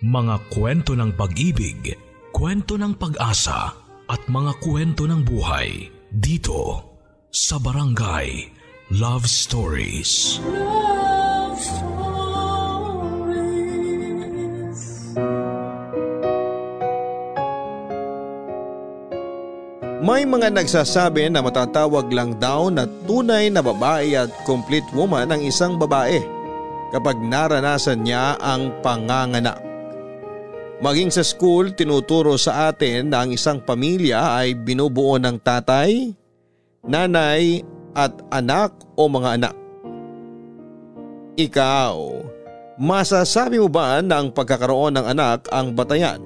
Mga kwento ng pag-ibig, kwento ng pag-asa at mga kwento ng buhay dito sa Barangay Love Stories. Love Stories. May mga nagsasabi na matatawag lang daw na tunay na babae at complete woman ang isang babae kapag naranasan niya ang panganganak. Maging sa school, tinuturo sa atin na ang isang pamilya ay binubuo ng tatay, nanay at anak o mga anak. Ikaw, masasabi mo ba na ang pagkakaroon ng anak ang batayan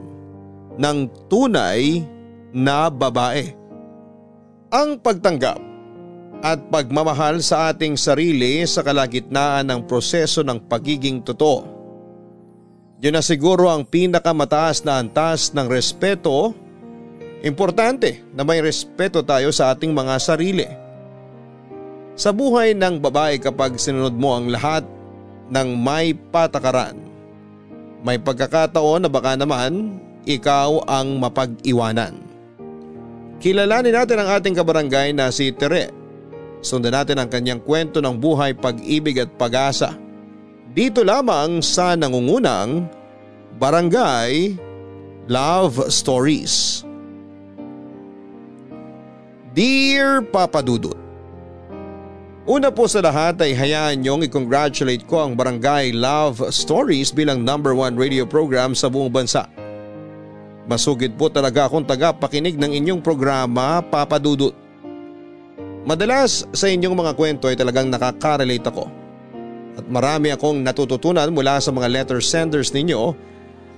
ng tunay na babae? Ang pagtanggap at pagmamahal sa ating sarili sa kalagitnaan ng proseso ng pagiging totoo. Yun na siguro ang pinakamataas na antas ng respeto. Importante na may respeto tayo sa ating mga sarili. Sa buhay ng babae kapag sinunod mo ang lahat ng may patakaran, may pagkakataon na baka naman ikaw ang mapag-iwanan. Kilalanin natin ang ating kabarangay na si Tere Sundan natin ang kanyang kwento ng buhay, pag-ibig at pag-asa. Dito lamang sa nangungunang Barangay Love Stories. Dear Papa Dudut, Una po sa lahat ay hayaan niyong i-congratulate ko ang Barangay Love Stories bilang number one radio program sa buong bansa. Masugid po talaga akong tagapakinig ng inyong programa, Papa Dudut. Madalas sa inyong mga kwento ay talagang nakaka-relate ako. At marami akong natututunan mula sa mga letter senders ninyo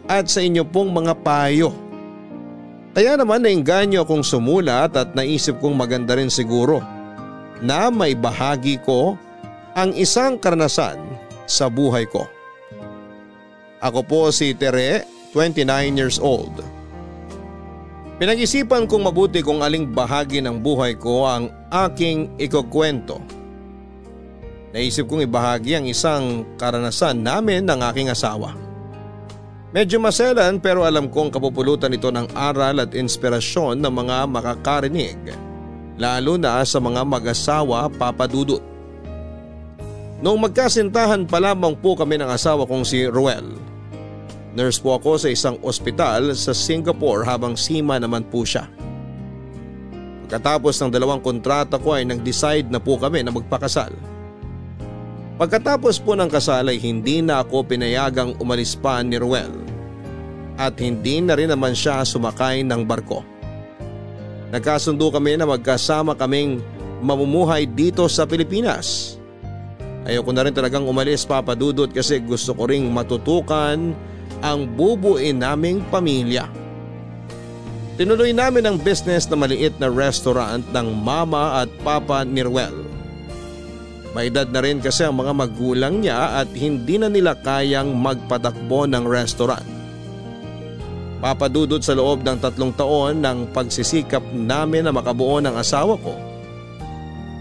at sa inyo pong mga payo. Kaya naman nainganyo akong sumulat at naisip kong maganda rin siguro na may bahagi ko ang isang karanasan sa buhay ko. Ako po si Tere, 29 years old. Pinag-isipan kong mabuti kung aling bahagi ng buhay ko ang aking ikukwento. Naisip kong ibahagi ang isang karanasan namin ng aking asawa. Medyo maselan pero alam kong kapupulutan ito ng aral at inspirasyon ng mga makakarinig. Lalo na sa mga mag-asawa papadudot. Noong magkasintahan pa lamang po kami ng asawa kong si Ruel Nurse po ako sa isang ospital sa Singapore habang sima naman po siya. Pagkatapos ng dalawang kontrata ko ay nag-decide na po kami na magpakasal. Pagkatapos po ng kasal ay hindi na ako pinayagang umalis pa ni Ruel at hindi na rin naman siya sumakay ng barko. Nagkasundo kami na magkasama kaming mamumuhay dito sa Pilipinas. Ayoko na rin talagang umalis papadudot kasi gusto ko ring matutukan ang bubuin naming pamilya. Tinuloy namin ang business na maliit na restaurant ng mama at papa ni Ruel. May edad na rin kasi ang mga magulang niya at hindi na nila kayang magpatakbo ng restaurant. Papadudot sa loob ng tatlong taon ng pagsisikap namin na makabuo ng asawa ko.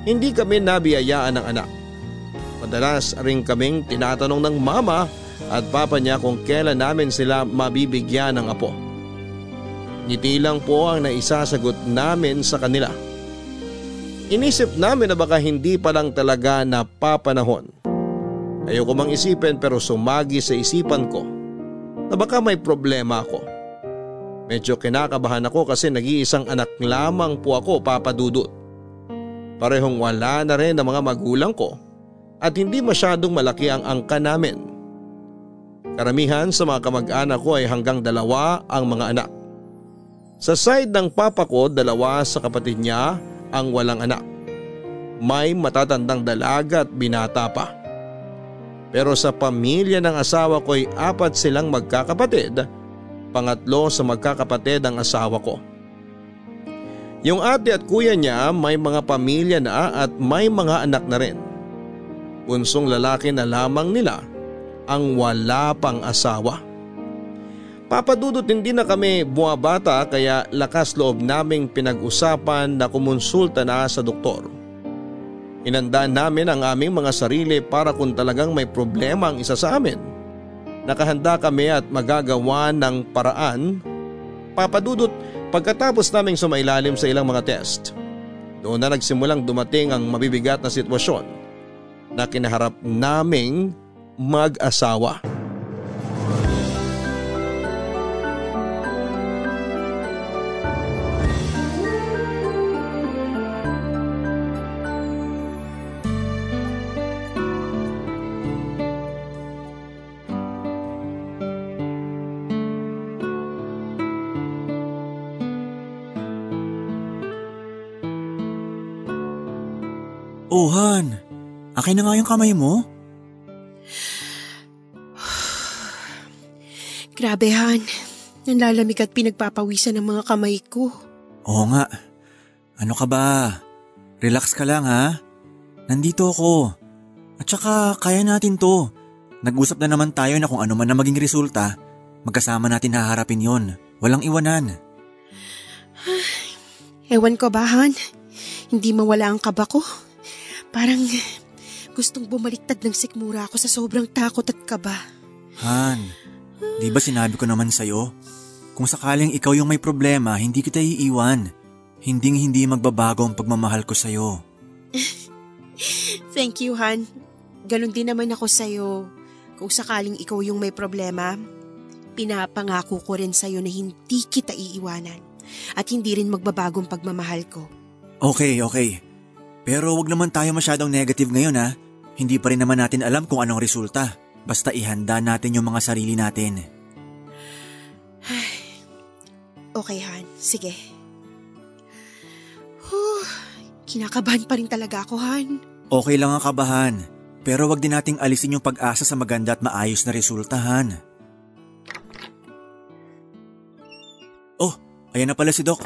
Hindi kami nabiyayaan ng anak. Madalas rin kaming tinatanong ng mama at papa niya kung kailan namin sila mabibigyan ng apo. Ngiti lang po ang naisasagot namin sa kanila. Inisip namin na baka hindi pa lang talaga napapanahon. Ayoko mang isipin pero sumagi sa isipan ko na baka may problema ako. Medyo kinakabahan ako kasi nag-iisang anak lamang po ako papadudot. Parehong wala na rin ang mga magulang ko at hindi masyadong malaki ang angka namin. Karamihan sa mga kamag-anak ko ay hanggang dalawa ang mga anak. Sa side ng papa ko, dalawa sa kapatid niya ang walang anak. May matatandang dalaga at binata pa. Pero sa pamilya ng asawa ko ay apat silang magkakapatid. Pangatlo sa magkakapatid ang asawa ko. Yung ate at kuya niya may mga pamilya na at may mga anak na rin. Punsong lalaki na lamang nila ang wala pang asawa. Papadudot hindi na kami buwabata kaya lakas loob naming pinag-usapan na kumonsulta na sa doktor. Inanda namin ang aming mga sarili para kung talagang may problema ang isa sa amin. nakahanda kami at magagawa ng paraan. Papadudot pagkatapos naming sumailalim sa ilang mga test. Doon na nagsimulang dumating ang mabibigat na sitwasyon na kinaharap naming mag-asawa. Akin na nga yung kamay mo. Grabe, Han. Nanlalamig at pinagpapawisan ng mga kamay ko. Oo nga. Ano ka ba? Relax ka lang ha. Nandito ako. At saka kaya natin to. Nag-usap na naman tayo na kung ano man na maging resulta, magkasama natin haharapin yon. Walang iwanan. Ewan ko ba, Han? Hindi mawala ang kaba ko. Parang gustong bumaliktad ng sikmura ako sa sobrang takot at kaba. Han, di ba sinabi ko naman sa'yo? Kung sakaling ikaw yung may problema, hindi kita iiwan. Hinding hindi magbabago ang pagmamahal ko sa'yo. Thank you, Han. Ganon din naman ako sa'yo. Kung sakaling ikaw yung may problema, pinapangako ko rin sa'yo na hindi kita iiwanan at hindi rin magbabagong pagmamahal ko. Okay, okay. Pero wag naman tayo masyadong negative ngayon ha. Hindi pa rin naman natin alam kung anong resulta. Basta ihanda natin yung mga sarili natin. Okay, Han. Sige. Huh, kinakabahan pa rin talaga ako, Han. Okay lang ang kabahan. Pero wag din nating alisin yung pag-asa sa maganda at maayos na resulta, Han. Oh, ayan na pala si Doc.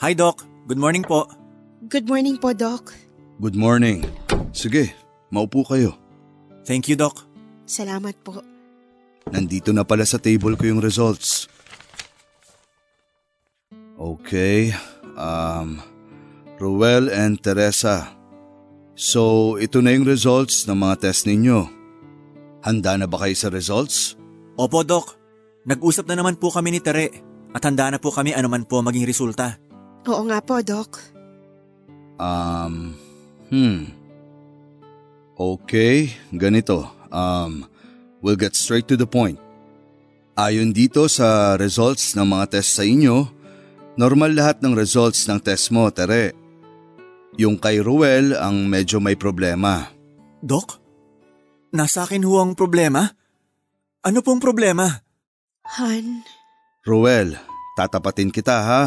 Hi, Doc. Good morning po. Good morning po, Doc. Good morning. Sige, maupo kayo. Thank you, Doc. Salamat po. Nandito na pala sa table ko yung results. Okay, um, Ruel and Teresa. So, ito na yung results ng mga test ninyo. Handa na ba kayo sa results? Opo, Doc. Nag-usap na naman po kami ni Tere at handa na po kami anuman po maging resulta. Oo nga po, Doc. Um, hmm. Okay, ganito. Um, we'll get straight to the point. Ayon dito sa results ng mga test sa inyo, normal lahat ng results ng test mo, Tere. Yung kay Ruel ang medyo may problema. Doc? Nasa akin ho ang problema? Ano pong problema? Han, Ruel, tatapatin kita ha.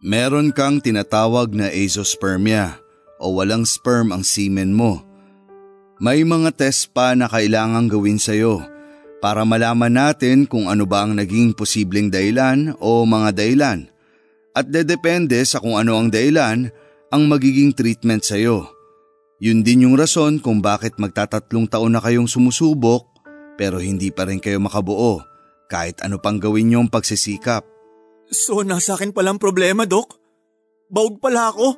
Meron kang tinatawag na azoospermia o walang sperm ang semen mo. May mga test pa na kailangang gawin sa'yo para malaman natin kung ano ba ang naging posibleng dahilan o mga dahilan. At dedepende sa kung ano ang dahilan ang magiging treatment sa'yo. Yun din yung rason kung bakit magtatatlong taon na kayong sumusubok pero hindi pa rin kayo makabuo kahit ano pang gawin yung pagsisikap. So nasa akin palang problema, Doc? Baog pala ako?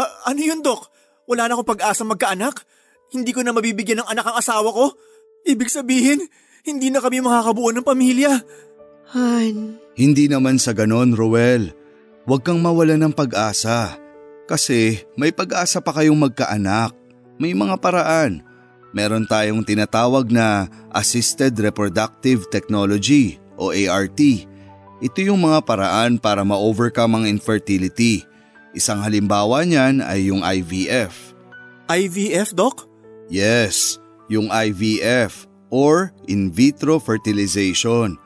A- ano yun, Doc? Wala na akong pag-asa magkaanak? Hindi ko na mabibigyan ng anak ang asawa ko? Ibig sabihin, hindi na kami makakabuo ng pamilya. Han, Hindi naman sa ganon, Roel. Huwag kang mawala ng pag-asa. Kasi may pag-asa pa kayong magkaanak. May mga paraan. Meron tayong tinatawag na Assisted Reproductive Technology o ART. Ito yung mga paraan para ma-overcome ang infertility. Isang halimbawa niyan ay yung IVF. IVF, Doc? Yes, yung IVF or in vitro fertilization.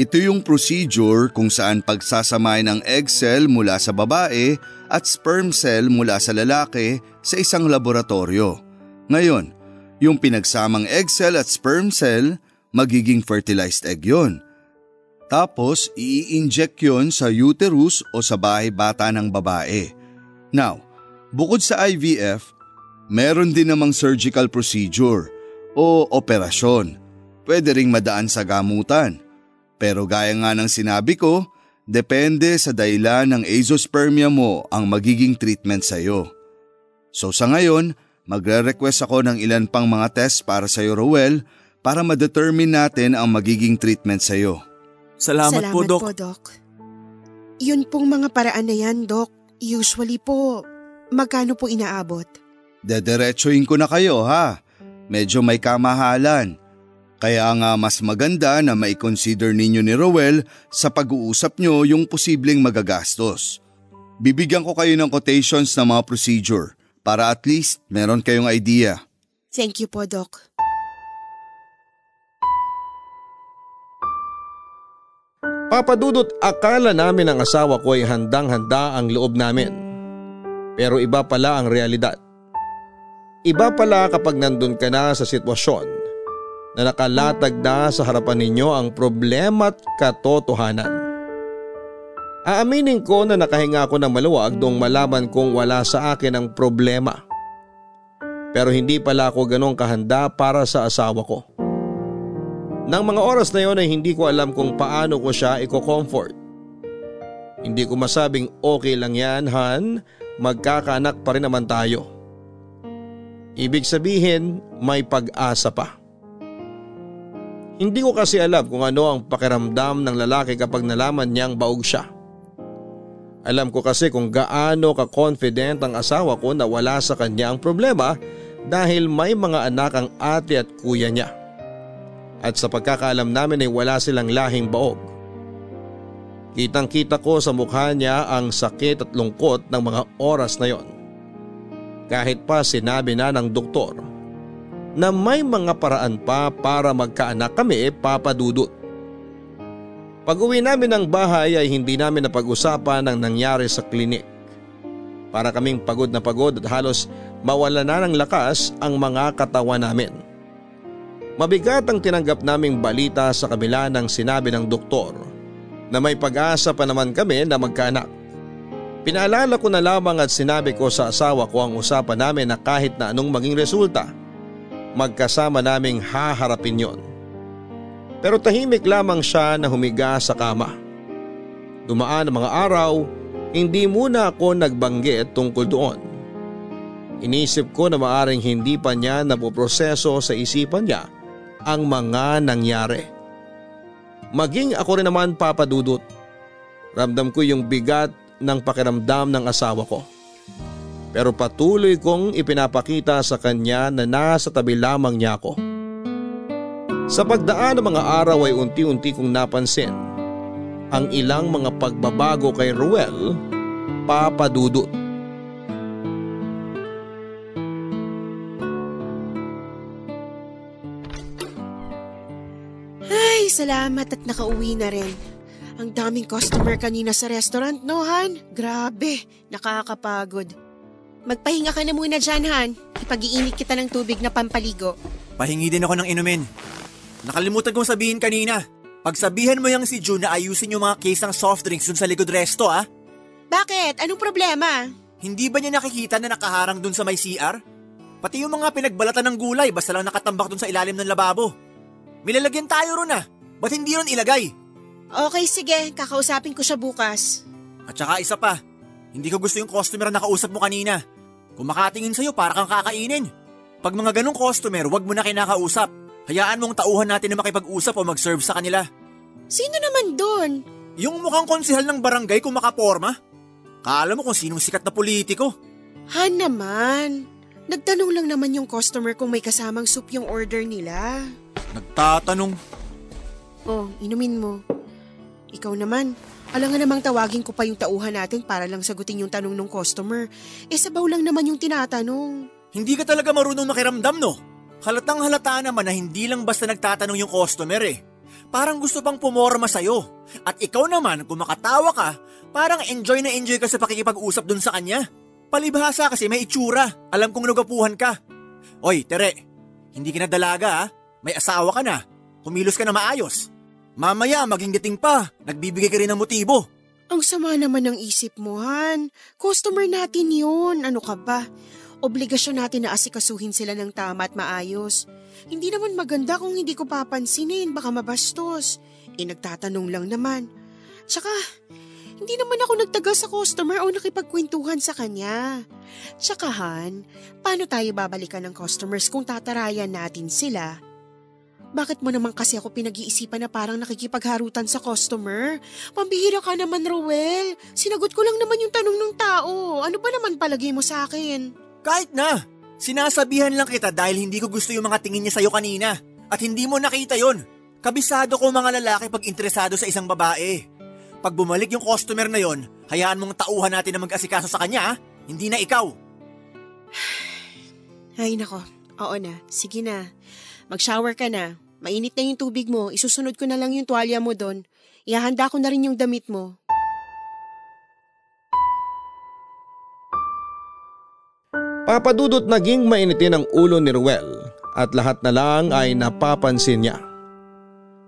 Ito yung procedure kung saan pagsasamahin ng egg cell mula sa babae at sperm cell mula sa lalaki sa isang laboratorio. Ngayon, yung pinagsamang egg cell at sperm cell, magiging fertilized egg yon. Tapos, i-inject yon sa uterus o sa bahay bata ng babae. Now, bukod sa IVF, meron din namang surgical procedure o operasyon. Pwede ring madaan sa gamutan. Pero gaya nga ng sinabi ko, depende sa dahilan ng azoospermia mo ang magiging treatment sa'yo. So sa ngayon, magre-request ako ng ilan pang mga test para sa'yo Rowell para ma-determine natin ang magiging treatment sa'yo. Salamat, Salamat po, Dok. po, Doc. Yun pong mga paraan na yan, Doc. Usually po, magkano po inaabot? Dederechoin ko na kayo ha. Medyo may kamahalan. Kaya nga mas maganda na mai-consider ninyo ni Rowell sa pag-uusap nyo yung posibleng magagastos. Bibigyan ko kayo ng quotations ng mga procedure para at least meron kayong idea. Thank you po, Doc. Papadudot akala namin ang asawa ko ay handang-handa ang loob namin. Pero iba pala ang realidad. Iba pala kapag nandun ka na sa sitwasyon na nakalatag na sa harapan ninyo ang problema at katotohanan. Aaminin ko na nakahinga ako ng maluwag nung malaman kong wala sa akin ang problema. Pero hindi pala ako ganong kahanda para sa asawa ko. Nang mga oras na yon ay hindi ko alam kung paano ko siya i-comfort. Hindi ko masabing okay lang yan, Han. Magkakaanak pa rin naman tayo. Ibig sabihin, may pag-asa pa. Hindi ko kasi alam kung ano ang pakiramdam ng lalaki kapag nalaman niyang baog siya. Alam ko kasi kung gaano ka-confident ang asawa ko na wala sa kanya ang problema dahil may mga anak ang ate at kuya niya at sa pagkakaalam namin ay wala silang lahing baog. Kitang kita ko sa mukha niya ang sakit at lungkot ng mga oras na yon. Kahit pa sinabi na ng doktor na may mga paraan pa para magkaanak kami papadudot. Pag uwi namin ng bahay ay hindi namin napag-usapan ang nangyari sa klinik. Para kaming pagod na pagod at halos mawala na ng lakas ang mga katawan namin. Mabigat ang tinanggap naming balita sa kabila ng sinabi ng doktor na may pag-asa pa naman kami na magkaanak. Pinaalala ko na lamang at sinabi ko sa asawa ko ang usapan namin na kahit na anong maging resulta, magkasama naming haharapin yon. Pero tahimik lamang siya na humiga sa kama. Dumaan ang mga araw, hindi muna ako nagbanggit tungkol doon. Inisip ko na maaring hindi pa niya napoproseso sa isipan niya ang mga nangyari. Maging ako rin naman papadudot. Ramdam ko yung bigat ng pakiramdam ng asawa ko. Pero patuloy kong ipinapakita sa kanya na nasa tabi lamang niya ako. Sa pagdaan ng mga araw ay unti-unti kong napansin ang ilang mga pagbabago kay Ruel papadudot. Ay, salamat at nakauwi na rin. Ang daming customer kanina sa restaurant, no, Han? Grabe, nakakapagod. Magpahinga ka na muna dyan, Han. Ipag-iinit kita ng tubig na pampaligo. Pahingi din ako ng inumin. Nakalimutan kong sabihin kanina. Pagsabihan mo yung si June na ayusin yung mga case ng soft drinks dun sa likod resto ah. Bakit? Anong problema? Hindi ba niya nakikita na nakaharang dun sa may CR? Pati yung mga pinagbalatan ng gulay basta lang nakatambak dun sa ilalim ng lababo. Milalagyan tayo ron ah. Ba't hindi ron ilagay? Okay, sige. Kakausapin ko siya bukas. At saka isa pa, hindi ko gusto yung customer na nakausap mo kanina. Kung makatingin sa'yo, para kang kakainin. Pag mga ganong customer, wag mo na kinakausap. Hayaan mong tauhan natin na makipag-usap o mag-serve sa kanila. Sino naman doon? Yung mukhang konsihal ng barangay kung makaporma. Kala mo kung sinong sikat na politiko. Han naman. Nagtanong lang naman yung customer kung may kasamang soup yung order nila. Nagtatanong. Oh, inumin mo. Ikaw naman, alam nga namang tawagin ko pa yung tauhan natin para lang sagutin yung tanong ng customer. Eh sabaw lang naman yung tinatanong. Hindi ka talaga marunong makiramdam no? Halatang halata naman na hindi lang basta nagtatanong yung customer eh. Parang gusto pang pumorma sa'yo. At ikaw naman, kung makatawa ka, parang enjoy na enjoy ka sa pakikipag-usap dun sa kanya. Palibhasa kasi may itsura. Alam kong nagapuhan ka. Oy, Tere, hindi ka na dalaga ha? May asawa ka na. Kumilos ka na maayos. Mamaya, maging dating pa. Nagbibigay ka rin ng motibo. Ang sama naman ng isip mo, Han. Customer natin yun. Ano ka ba? Obligasyon natin na asikasuhin sila ng tama at maayos. Hindi naman maganda kung hindi ko papansinin, baka mabastos. Eh nagtatanong lang naman. Tsaka, hindi naman ako nagtagal sa customer o nakipagkwentuhan sa kanya. Tsaka Han, paano tayo babalikan ng customers kung tatarayan natin sila? Bakit mo naman kasi ako pinag-iisipan na parang nakikipagharutan sa customer? Pambihira ka naman, Rowel. Sinagot ko lang naman yung tanong ng tao. Ano ba naman palagay mo sa akin? Kahit na! Sinasabihan lang kita dahil hindi ko gusto yung mga tingin niya sa'yo kanina. At hindi mo nakita yon. Kabisado ko mga lalaki pag interesado sa isang babae. Pag bumalik yung customer na yon, hayaan mong tauhan natin na mag-asikaso sa kanya, hindi na ikaw. Ay nako, oo na, sige na. Mag-shower ka na. Mainit na yung tubig mo. Isusunod ko na lang yung tuwalya mo doon. Ihahanda ko na rin yung damit mo. Papadudot naging mainitin ang ulo ni Ruel at lahat na lang ay napapansin niya.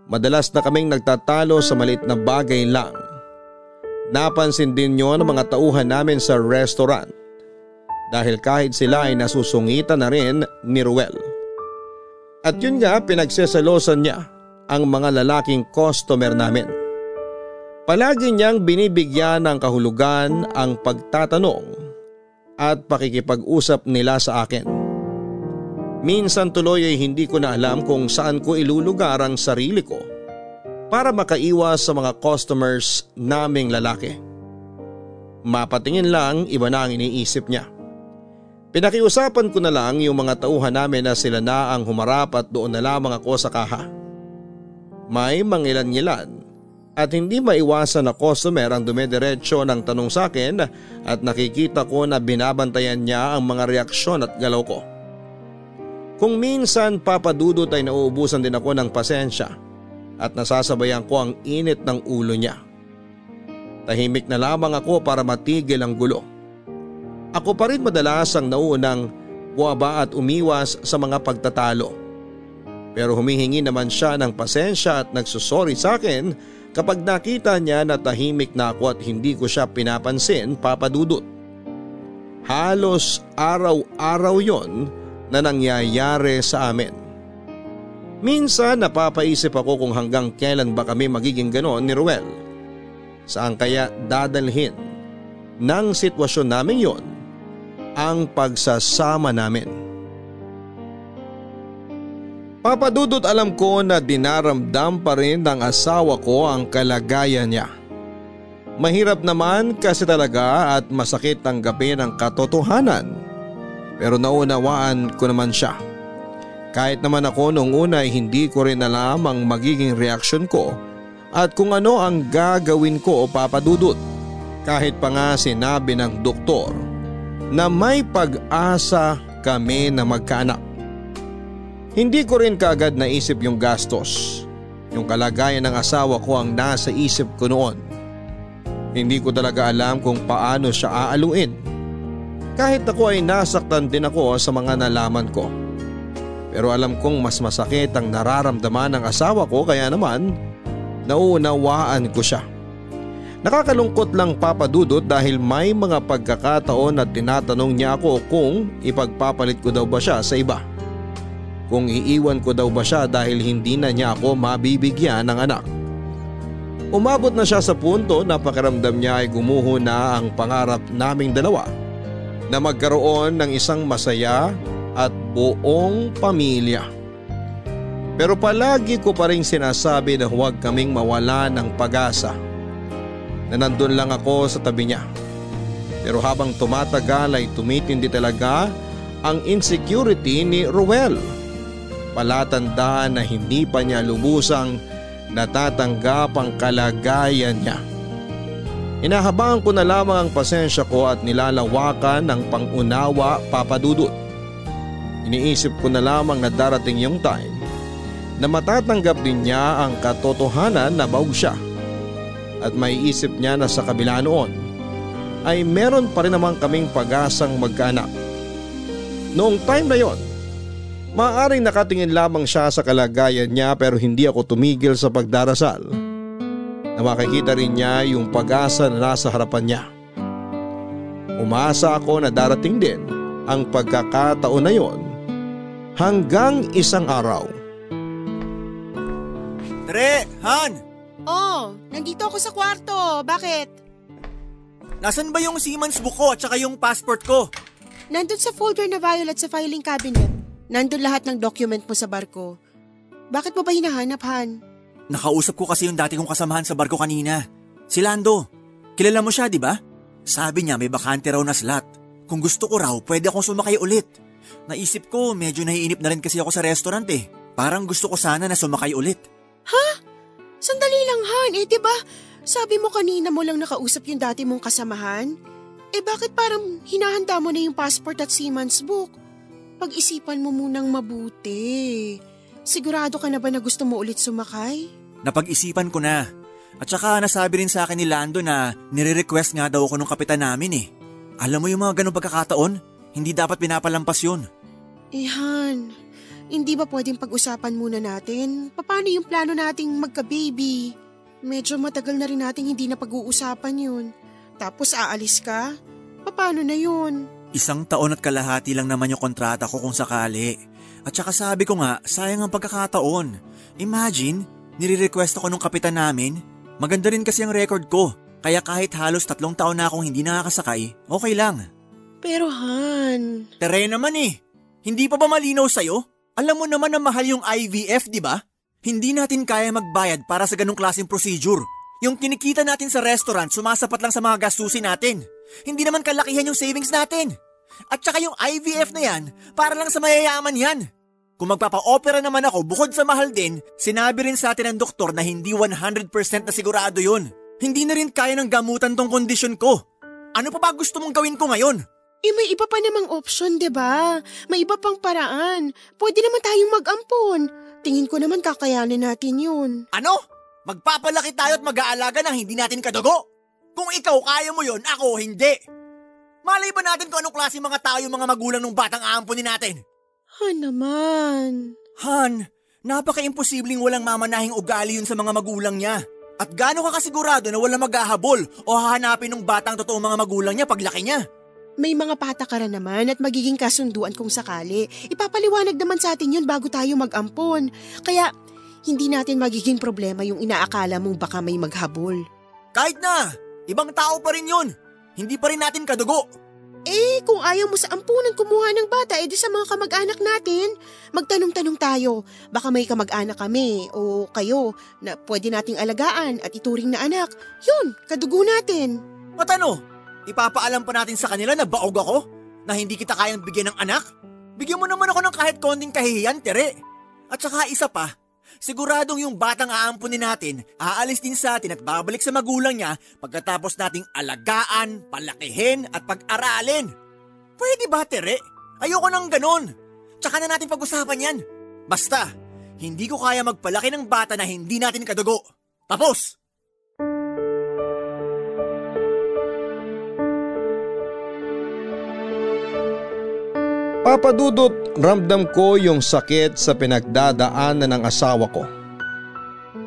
Madalas na kaming nagtatalo sa malit na bagay lang. Napansin din niyo ng mga tauhan namin sa restaurant dahil kahit sila ay nasusungitan na rin ni Ruel. At yun nga pinagsesalosan niya ang mga lalaking customer namin. Palagi niyang binibigyan ng kahulugan ang pagtatanong at pakikipag-usap nila sa akin. Minsan tuloy ay hindi ko na alam kung saan ko ilulugar ang sarili ko para makaiwas sa mga customers naming lalaki. Mapatingin lang iba na ang iniisip niya. Pinakiusapan ko na lang yung mga tauhan namin na sila na ang humarap at doon na lamang ako sa kaha. May mangilan-ngilan at hindi maiwasan na customer ang dumediretso ng tanong sa akin at nakikita ko na binabantayan niya ang mga reaksyon at galaw ko. Kung minsan papadudot ay nauubusan din ako ng pasensya at nasasabayan ko ang init ng ulo niya. Tahimik na lamang ako para matigil ang gulo. Ako pa rin madalas ang naunang buwaba at umiwas sa mga pagtatalo. Pero humihingi naman siya ng pasensya at nagsusorry sa akin kapag nakita niya na tahimik na ako at hindi ko siya pinapansin papadudot. Halos araw-araw yon na nangyayari sa amin. Minsan napapaisip ako kung hanggang kailan ba kami magiging ganon ni Ruel. Saan kaya dadalhin ng sitwasyon namin yon ang pagsasama namin. Papadudot alam ko na dinaramdam pa rin ng asawa ko ang kalagayan niya. Mahirap naman kasi talaga at masakit tanggapin ang katotohanan. Pero naunawaan ko naman siya. Kahit naman ako noong una ay hindi ko rin alam ang magiging reaksyon ko at kung ano ang gagawin ko o papadudot. Kahit pa nga sinabi ng doktor na may pag-asa kami na magkaanak. Hindi ko rin kaagad naisip yung gastos. Yung kalagayan ng asawa ko ang nasa isip ko noon. Hindi ko talaga alam kung paano siya aaluin. Kahit ako ay nasaktan din ako sa mga nalaman ko. Pero alam kong mas masakit ang nararamdaman ng asawa ko kaya naman nauunawaan ko siya. Nakakalungkot lang papadudot dahil may mga pagkakataon na tinatanong niya ako kung ipagpapalit ko daw ba siya sa iba. Kung iiwan ko daw ba siya dahil hindi na niya ako mabibigyan ng anak. Umabot na siya sa punto na pakiramdam niya ay gumuho na ang pangarap naming dalawa na magkaroon ng isang masaya at buong pamilya. Pero palagi ko pa rin sinasabi na huwag kaming mawala ng pag-asa na nandun lang ako sa tabi niya. Pero habang tumatagal ay tumitindi talaga ang insecurity ni Ruel. Palatandaan na hindi pa niya lubusang natatanggap ang kalagayan niya. Inahabaan ko na lamang ang pasensya ko at nilalawakan ng pangunawa papadudot. Iniisip ko na lamang na darating yung time na matatanggap din niya ang katotohanan na baog siya at may isip niya na sa kabila noon ay meron pa rin naman kaming pag-asang magkaanak. Noong time na yon, maaaring nakatingin lamang siya sa kalagayan niya pero hindi ako tumigil sa pagdarasal na makikita rin niya yung pag-asa na nasa harapan niya. Umasa ako na darating din ang pagkakataon na yon hanggang isang araw. Tre! Han! Oh, nandito ako sa kwarto. Bakit? Nasaan ba yung Siemens book ko at saka yung passport ko? Nandun sa folder na violet sa filing cabinet. Nandun lahat ng document mo sa barko. Bakit mo ba hinahanap, Han? Nakausap ko kasi yung dati kong kasamahan sa barko kanina. Si Lando. Kilala mo siya, di ba? Sabi niya may bakante raw na slot. Kung gusto ko raw, pwede akong sumakay ulit. Naisip ko, medyo naiinip na rin kasi ako sa restaurant eh. Parang gusto ko sana na sumakay ulit. Ha? Sandali lang, Han. Eh, di ba? Sabi mo kanina mo lang nakausap yung dati mong kasamahan? Eh, bakit parang hinahanda mo na yung passport at seaman's book? Pag-isipan mo munang mabuti. Sigurado ka na ba na gusto mo ulit sumakay? Napag-isipan ko na. At saka nasabi rin sa akin ni Lando na nire-request nga daw ako nung kapitan namin eh. Alam mo yung mga ganong pagkakataon? Hindi dapat pinapalampas yun. Eh Han, hindi ba pwedeng pag-usapan muna natin? Paano yung plano nating magka-baby? Medyo matagal na rin nating hindi na pag-uusapan yun. Tapos aalis ka? Paano na yun? Isang taon at kalahati lang naman yung kontrata ko kung sakali. At saka sabi ko nga, sayang ang pagkakataon. Imagine, nire-request ako nung kapitan namin. Maganda rin kasi ang record ko. Kaya kahit halos tatlong taon na akong hindi nakakasakay, okay lang. Pero Han... Tere naman eh. Hindi pa ba malinaw sa'yo? Alam mo naman na mahal yung IVF, di ba? Hindi natin kaya magbayad para sa ganong klaseng procedure. Yung kinikita natin sa restaurant sumasapat lang sa mga gastusin natin. Hindi naman kalakihan yung savings natin. At saka yung IVF na yan, para lang sa mayayaman yan. Kung magpapa-opera naman ako bukod sa mahal din, sinabi rin sa atin ng doktor na hindi 100% na sigurado yun. Hindi na rin kaya ng gamutan tong kondisyon ko. Ano pa ba gusto mong gawin ko ngayon? Eh may iba pa namang option, 'di ba? May iba pang paraan. Pwede naman tayong mag-ampon. Tingin ko naman kakayanin natin 'yun. Ano? Magpapalaki tayo at mag-aalaga ng hindi natin kadugo? Kung ikaw kaya mo yon, ako hindi. Malay ba natin kung anong klase mga tao yung mga magulang ng batang aamponin natin? Han naman. Han, napaka-imposibleng walang mamanahing ugali yun sa mga magulang niya. At gaano ka kasigurado na walang maghahabol o hahanapin ng batang totoong mga magulang niya paglaki niya? May mga patakaran naman at magiging kasunduan kung sakali. Ipapaliwanag naman sa atin yun bago tayo mag-ampon. Kaya hindi natin magiging problema yung inaakala mong baka may maghabol. Kahit na, ibang tao pa rin yun. Hindi pa rin natin kadugo. Eh, kung ayaw mo sa ampunan kumuha ng bata, edi sa mga kamag-anak natin. Magtanong-tanong tayo, baka may kamag-anak kami o kayo na pwede nating alagaan at ituring na anak. Yun, kadugo natin. At ano, ipapaalam pa natin sa kanila na baog ako? Na hindi kita kayang bigyan ng anak? Bigyan mo naman ako ng kahit konting kahihiyan, Tere. At saka isa pa, Siguradong yung batang aampunin natin, aalis din sa atin at babalik sa magulang niya pagkatapos nating alagaan, palakihin at pag-aralin. Pwede ba, Tere? Ayoko nang ganon. Tsaka na natin pag-usapan yan. Basta, hindi ko kaya magpalaki ng bata na hindi natin kadugo. Tapos! Papadudot, ramdam ko yung sakit sa pinagdadaanan ng asawa ko.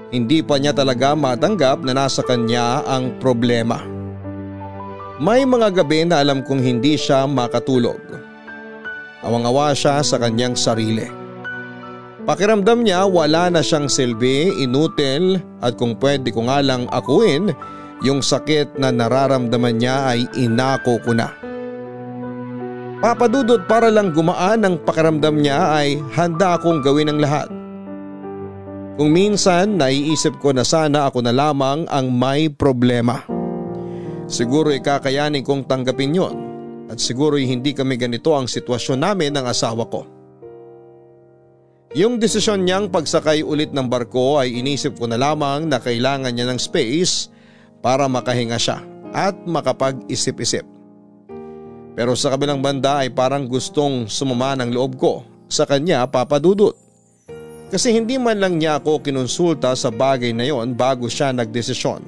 Hindi pa niya talaga matanggap na nasa kanya ang problema. May mga gabi na alam kong hindi siya makatulog. Awang-awa siya sa kanyang sarili. Pakiramdam niya wala na siyang silbi, inutil at kung pwede ko nga lang akuin, yung sakit na nararamdaman niya ay inako ko na. Papadudot para lang gumaan ang pakiramdam niya ay handa akong gawin ang lahat. Kung minsan naiisip ko na sana ako na lamang ang may problema. Siguro ikakayanin kong tanggapin yon at siguro hindi kami ganito ang sitwasyon namin ng asawa ko. Yung desisyon niyang pagsakay ulit ng barko ay inisip ko na lamang na kailangan niya ng space para makahinga siya at makapag-isip-isip. Pero sa kabilang banda ay parang gustong sumama ng loob ko sa kanya papadudot. Kasi hindi man lang niya ako kinonsulta sa bagay na yon bago siya nagdesisyon.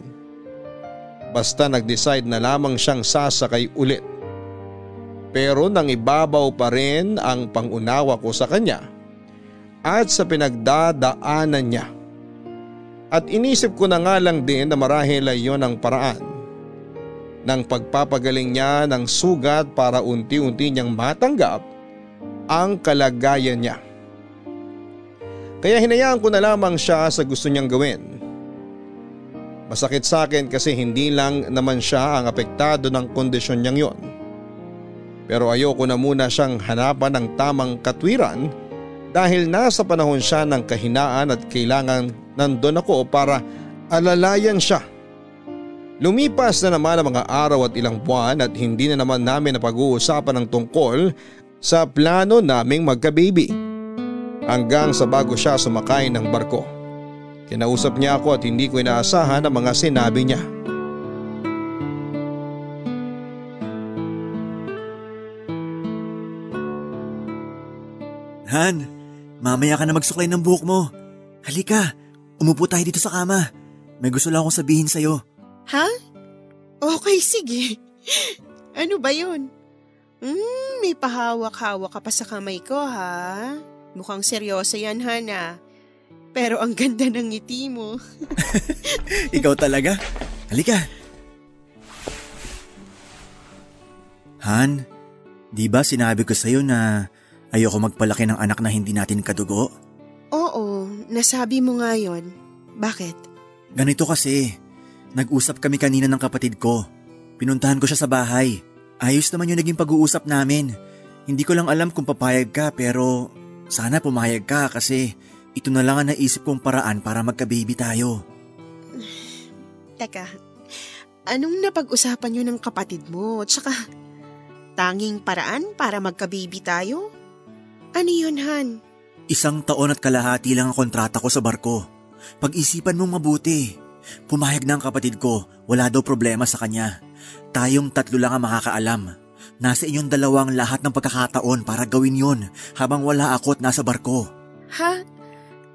Basta nag-decide na lamang siyang sasakay ulit. Pero nang ibabaw pa rin ang pangunawa ko sa kanya at sa pinagdadaanan niya. At inisip ko na nga lang din na marahil ay yon ang paraan ng pagpapagaling niya ng sugat para unti-unti niyang matanggap ang kalagayan niya. Kaya hinayaan ko na lamang siya sa gusto niyang gawin. Masakit sa akin kasi hindi lang naman siya ang apektado ng kondisyon niyang yon. Pero ayoko na muna siyang hanapan ng tamang katwiran dahil nasa panahon siya ng kahinaan at kailangan nandun ako para alalayan siya. Lumipas na naman ang mga araw at ilang buwan at hindi na naman namin napag-uusapan ng tungkol sa plano naming magka-baby. Hanggang sa bago siya sumakay ng barko. Kinausap niya ako at hindi ko inaasahan ang mga sinabi niya. Han, Mamaya ka na magsuklay ng buhok mo. Halika, umupo tayo dito sa kama. May gusto lang akong sabihin sa'yo. Ha? Okay, sige. Ano ba yun? Hmm, may pahawak-hawak ka pa sa kamay ko ha? Mukhang seryoso yan, Hana. Pero ang ganda ng ngiti mo. Ikaw talaga? Halika. Han, di ba sinabi ko sa'yo na Ayoko magpalaki ng anak na hindi natin kadugo? Oo, nasabi mo nga yon. Bakit? Ganito kasi, nag-usap kami kanina ng kapatid ko. Pinuntahan ko siya sa bahay. Ayos naman yung naging pag-uusap namin. Hindi ko lang alam kung papayag ka pero sana pumayag ka kasi ito na lang ang naisip kong paraan para magka-baby tayo. Teka, anong napag-usapan nyo ng kapatid mo? Tsaka, tanging paraan para magka-baby tayo? Ano yun, Han? Isang taon at kalahati lang ang kontrata ko sa barko. Pag-isipan mong mabuti. Pumayag na ang kapatid ko, wala daw problema sa kanya. Tayong tatlo lang ang makakaalam. Nasa inyong dalawang lahat ng pagkakataon para gawin yon habang wala ako at nasa barko. Ha?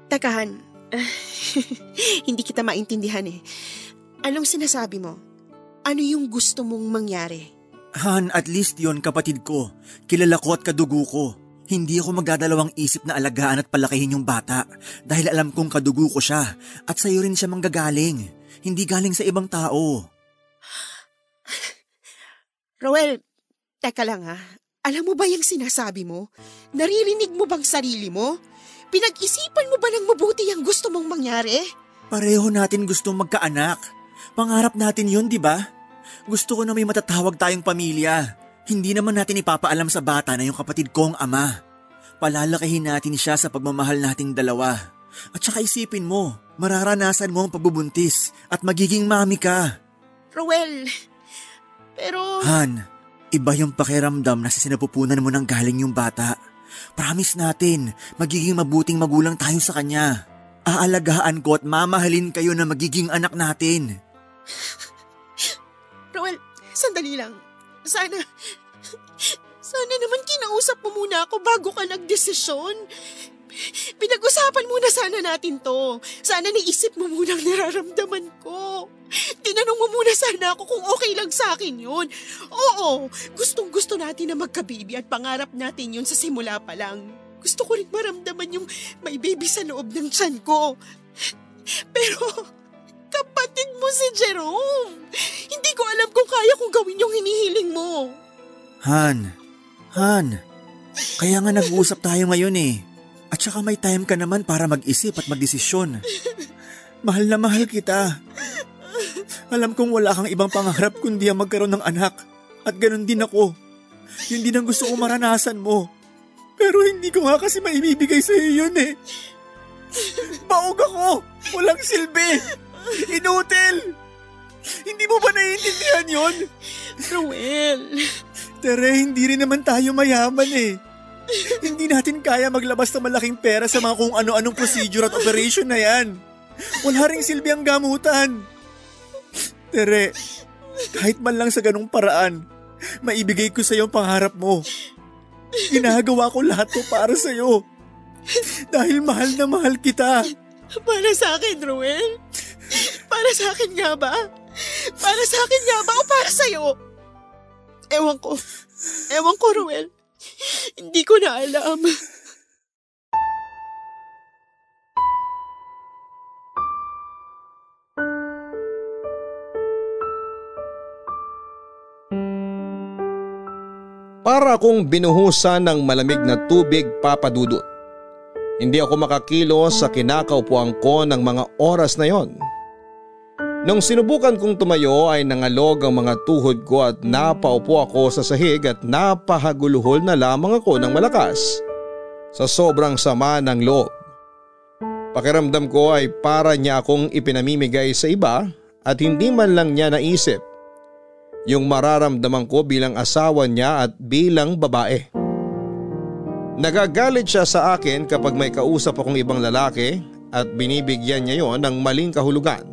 Teka, Han. hindi kita maintindihan eh. Anong sinasabi mo? Ano yung gusto mong mangyari? Han, at least yon kapatid ko. Kilala ko at kadugo ko. Hindi ako magdadalawang isip na alagaan at palakihin yung bata dahil alam kong kadugo ko siya at sa'yo rin siya manggagaling. Hindi galing sa ibang tao. Roel, teka lang ha. Alam mo ba yung sinasabi mo? Naririnig mo bang sarili mo? Pinag-isipan mo ba ng mabuti ang gusto mong mangyari? Pareho natin gustong magkaanak. Pangarap natin yun, di ba? Gusto ko na may matatawag tayong pamilya. Hindi naman natin ipapaalam sa bata na yung kapatid kong ama. Palalakahin natin siya sa pagmamahal nating dalawa. At saka isipin mo, mararanasan mo ang pagbubuntis at magiging mami ka. Roel, pero... Han, iba yung pakiramdam na sinapupunan mo nang galing yung bata. Promise natin, magiging mabuting magulang tayo sa kanya. Aalagaan ko at mamahalin kayo na magiging anak natin. Roel, sandali lang. Sana, sana naman kinausap mo muna ako bago ka nagdesisyon. Pinag-usapan muna sana natin to. Sana naisip mo muna ang nararamdaman ko. Tinanong mo muna sana ako kung okay lang sa akin yun. Oo, gustong gusto natin na magka-baby at pangarap natin yun sa simula pa lang. Gusto ko rin maramdaman yung may baby sa loob ng tiyan ko. Pero Kapatid mo si Jerome. Hindi ko alam kung kaya kong gawin yung hinihiling mo. Han, Han, kaya nga nag-uusap tayo ngayon eh. At saka may time ka naman para mag-isip at magdesisyon. Mahal na mahal kita. Alam kong wala kang ibang pangarap kundi ang magkaroon ng anak. At ganun din ako. Yun din ang gusto kong maranasan mo. Pero hindi ko nga kasi maibibigay sa iyo yun eh. Baog ako! Walang silbi! Inutil! Hindi mo ba naiintindihan yon? Ruel! Tere, hindi rin naman tayo mayaman eh. hindi natin kaya maglabas ng malaking pera sa mga kung ano-anong procedure at operation na yan. Wala ring silbi ang gamutan. Tere, kahit man lang sa ganong paraan, maibigay ko sa iyo ang pangarap mo. Ginagawa ko lahat to para sa iyo. Dahil mahal na mahal kita. Para sa akin, Ruel? Para sa akin nga ba? Para sa akin nga ba o para sa'yo? Ewan ko. Ewan ko, Ruel. Hindi ko na alam. Para akong binuhusan ng malamig na tubig papadudot. Hindi ako makakilos sa kinakaupuan ko ng mga oras na yon. Nung sinubukan kong tumayo ay nangalog ang mga tuhod ko at napaupo ako sa sahig at napahaguluhol na lamang ako ng malakas. sa sobrang sama ng loob. Pakiramdam ko ay para niya akong ipinamimigay sa iba at hindi man lang niya naisip yung mararamdaman ko bilang asawa niya at bilang babae. Nagagalit siya sa akin kapag may kausap akong ibang lalaki at binibigyan niya yon ng maling kahulugan.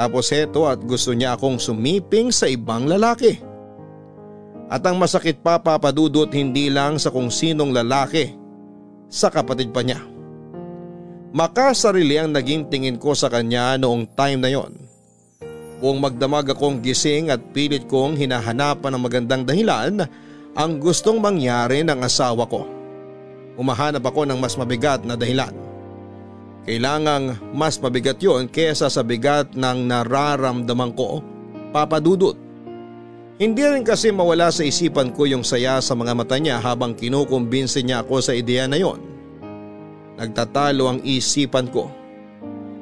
Tapos heto at gusto niya akong sumiping sa ibang lalaki. At ang masakit pa papadudot hindi lang sa kung sinong lalaki, sa kapatid pa niya. Makasarili ang naging tingin ko sa kanya noong time na yon. Buong magdamag akong gising at pilit kong hinahanapan ng magandang dahilan ang gustong mangyari ng asawa ko. Umahanap ako ng mas mabigat na dahilan. Kailangang mas mabigat yon kesa sa bigat ng nararamdaman ko, papadudot. Hindi rin kasi mawala sa isipan ko yung saya sa mga mata niya habang kinukumbinsi niya ako sa ideya na yon. Nagtatalo ang isipan ko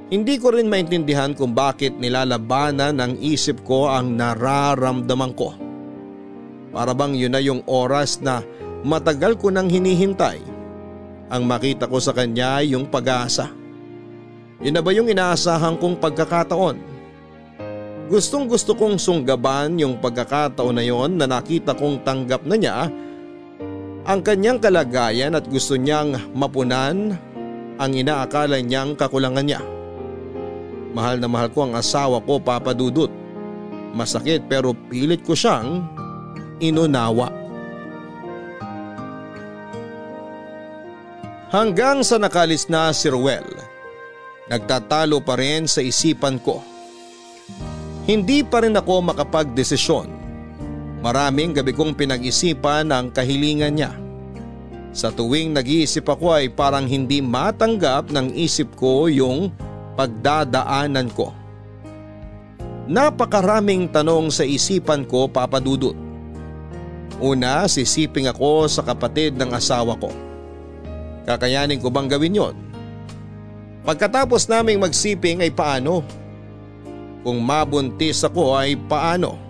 hindi ko rin maintindihan kung bakit nilalabanan ng isip ko ang nararamdaman ko. Para bang yun na yung oras na matagal ko nang hinihintay. Ang makita ko sa kanya yung pag-asa. Yun na ba yung inaasahan kong pagkakataon? Gustong gusto kong sunggaban yung pagkakataon na yon na nakita kong tanggap na niya ang kanyang kalagayan at gusto niyang mapunan ang inaakala niyang kakulangan niya. Mahal na mahal ko ang asawa ko papadudot. Masakit pero pilit ko siyang inunawa. Hanggang sa nakalis na si Ruel, nagtatalo pa rin sa isipan ko. Hindi pa rin ako makapagdesisyon. Maraming gabi kong pinag-isipan ang kahilingan niya. Sa tuwing nag-iisip ako ay parang hindi matanggap ng isip ko yung pagdadaanan ko. Napakaraming tanong sa isipan ko papadudot. Una, sisiping ako sa kapatid ng asawa ko. Kakayanin ko bang gawin yon? Pagkatapos naming magsiping ay paano? Kung mabuntis ako ay paano?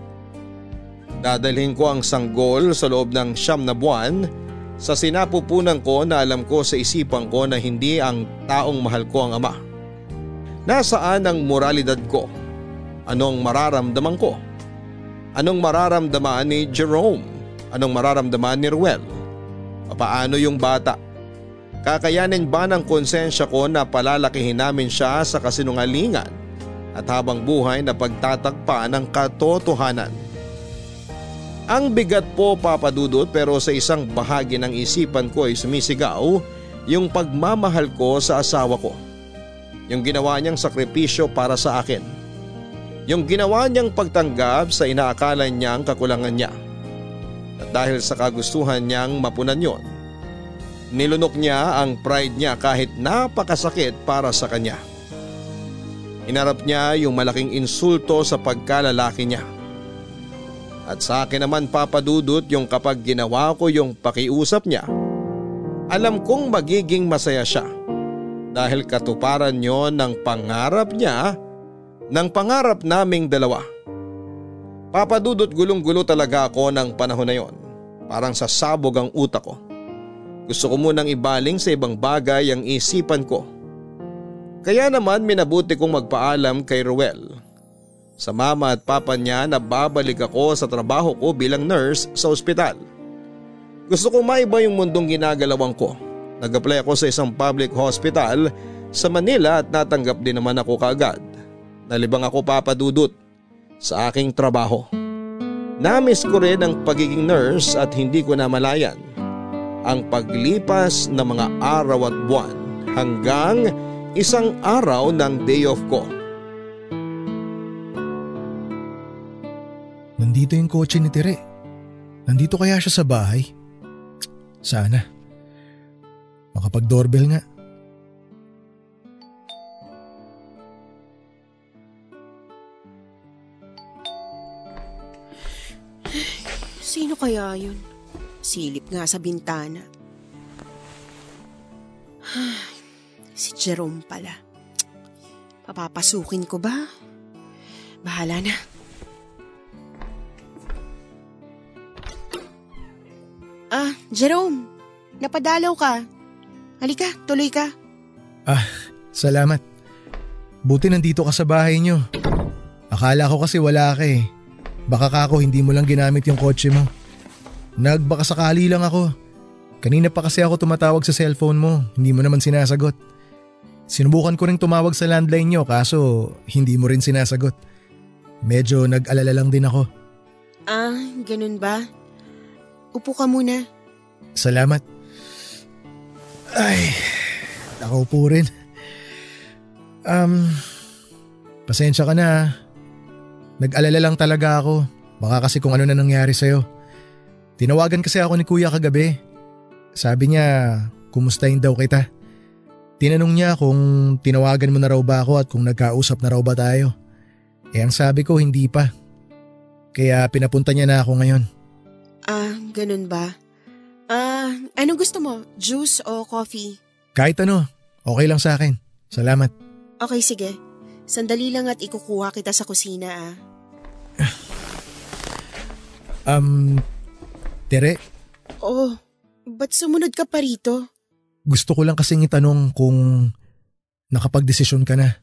Dadalhin ko ang sanggol sa loob ng siyam na buwan sa sinapupunan ko na alam ko sa isipan ko na hindi ang taong mahal ko ang ama. Nasaan ang moralidad ko? Anong mararamdaman ko? Anong mararamdaman ni Jerome? Anong mararamdaman ni Ruel? Paano yung bata? Kakayanin ba ng konsensya ko na palalakihin namin siya sa kasinungalingan at habang buhay na pagtatagpa ng katotohanan? Ang bigat po papadudot pero sa isang bahagi ng isipan ko ay sumisigaw yung pagmamahal ko sa asawa ko. Yung ginawa niyang sakripisyo para sa akin. Yung ginawa niyang pagtanggap sa inaakala niyang kakulangan niya. At dahil sa kagustuhan niyang mapunan yon, nilunok niya ang pride niya kahit napakasakit para sa kanya. Inarap niya yung malaking insulto sa pagkalalaki niya. At sa akin naman papadudot yung kapag ginawa ko yung pakiusap niya, alam kong magiging masaya siya dahil katuparan nyo ng pangarap niya ng pangarap naming dalawa. Papadudot gulong-gulo talaga ako ng panahon na yon. Parang sasabog ang utak ko. Gusto ko munang ibaling sa ibang bagay ang isipan ko. Kaya naman minabuti kong magpaalam kay Ruel. Sa mama at papa niya na babalik ako sa trabaho ko bilang nurse sa ospital. Gusto kong maiba yung mundong ginagalawan ko Nag-apply ako sa isang public hospital sa Manila at natanggap din naman ako kaagad. Nalibang ako papadudot sa aking trabaho. Namiss ko rin ang pagiging nurse at hindi ko namalayan ang paglipas ng mga araw at buwan hanggang isang araw ng day off ko. Nandito yung kotse ni Tere. Nandito kaya siya sa bahay? Sana. Makapag-doorbell nga. Sino kaya yun? Silip nga sa bintana. si Jerome pala. Papapasukin ko ba? Bahala na. Ah, Jerome, napadalaw ka. Halika, tuloy ka. Ah, salamat. Buti nandito ka sa bahay nyo. Akala ko kasi wala ka eh. Baka kako hindi mo lang ginamit yung kotse mo. Nagbaka sakali lang ako. Kanina pa kasi ako tumatawag sa cellphone mo, hindi mo naman sinasagot. Sinubukan ko rin tumawag sa landline nyo kaso hindi mo rin sinasagot. Medyo nag-alala lang din ako. Ah, ganun ba? Upo ka muna. Salamat. Ay, nakaupo rin. Um, pasensya ka na. Nag-alala lang talaga ako. Baka kasi kung ano na nangyari sa'yo. Tinawagan kasi ako ni kuya kagabi. Sabi niya, kumustahin daw kita. Tinanong niya kung tinawagan mo na raw ba ako at kung nagkausap na raw ba tayo. Eh ang sabi ko hindi pa. Kaya pinapunta niya na ako ngayon. Ah, ganun ba? Ah, anong gusto mo? Juice o coffee? Kahit ano, okay lang sa akin. Salamat. Okay, sige. Sandali lang at ikukuha kita sa kusina ah. Um, Tere, Oh, ba't sumunod ka pa rito? gusto ko lang kasing itanong kung nakapagdesisyon ka na.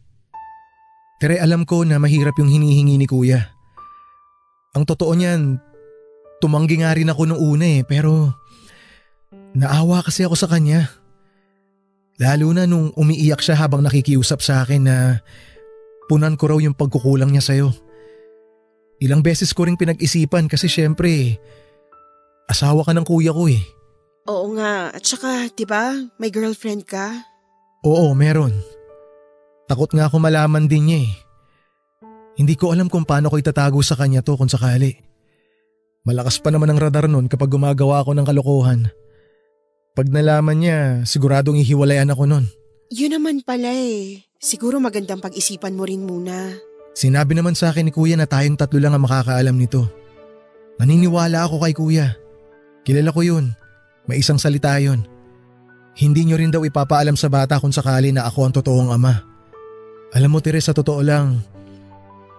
Tere, alam ko na mahirap yung hinihingi ni kuya. Ang totoo niyan, tumanggi nga rin ako nung una eh, pero naawa kasi ako sa kanya. Lalo na nung umiiyak siya habang nakikiusap sa akin na punan ko raw yung pagkukulang niya sa'yo. Ilang beses ko ring pinag-isipan kasi syempre, asawa ka ng kuya ko eh. Oo nga, at saka, di ba, may girlfriend ka? Oo, meron. Takot nga ako malaman din niya eh. Hindi ko alam kung paano ko itatago sa kanya to kung sakali. Malakas pa naman ang radar nun kapag gumagawa ako ng kalokohan. Pag nalaman niya, siguradong ihiwalayan ako nun. Yun naman pala eh. Siguro magandang pag-isipan mo rin muna. Sinabi naman sa akin ni kuya na tayong tatlo lang ang makakaalam nito. Naniniwala ako kay kuya. Kilala ko yun. May isang salita yun. Hindi nyo rin daw ipapaalam sa bata kung sakali na ako ang totoong ama. Alam mo Teresa, totoo lang.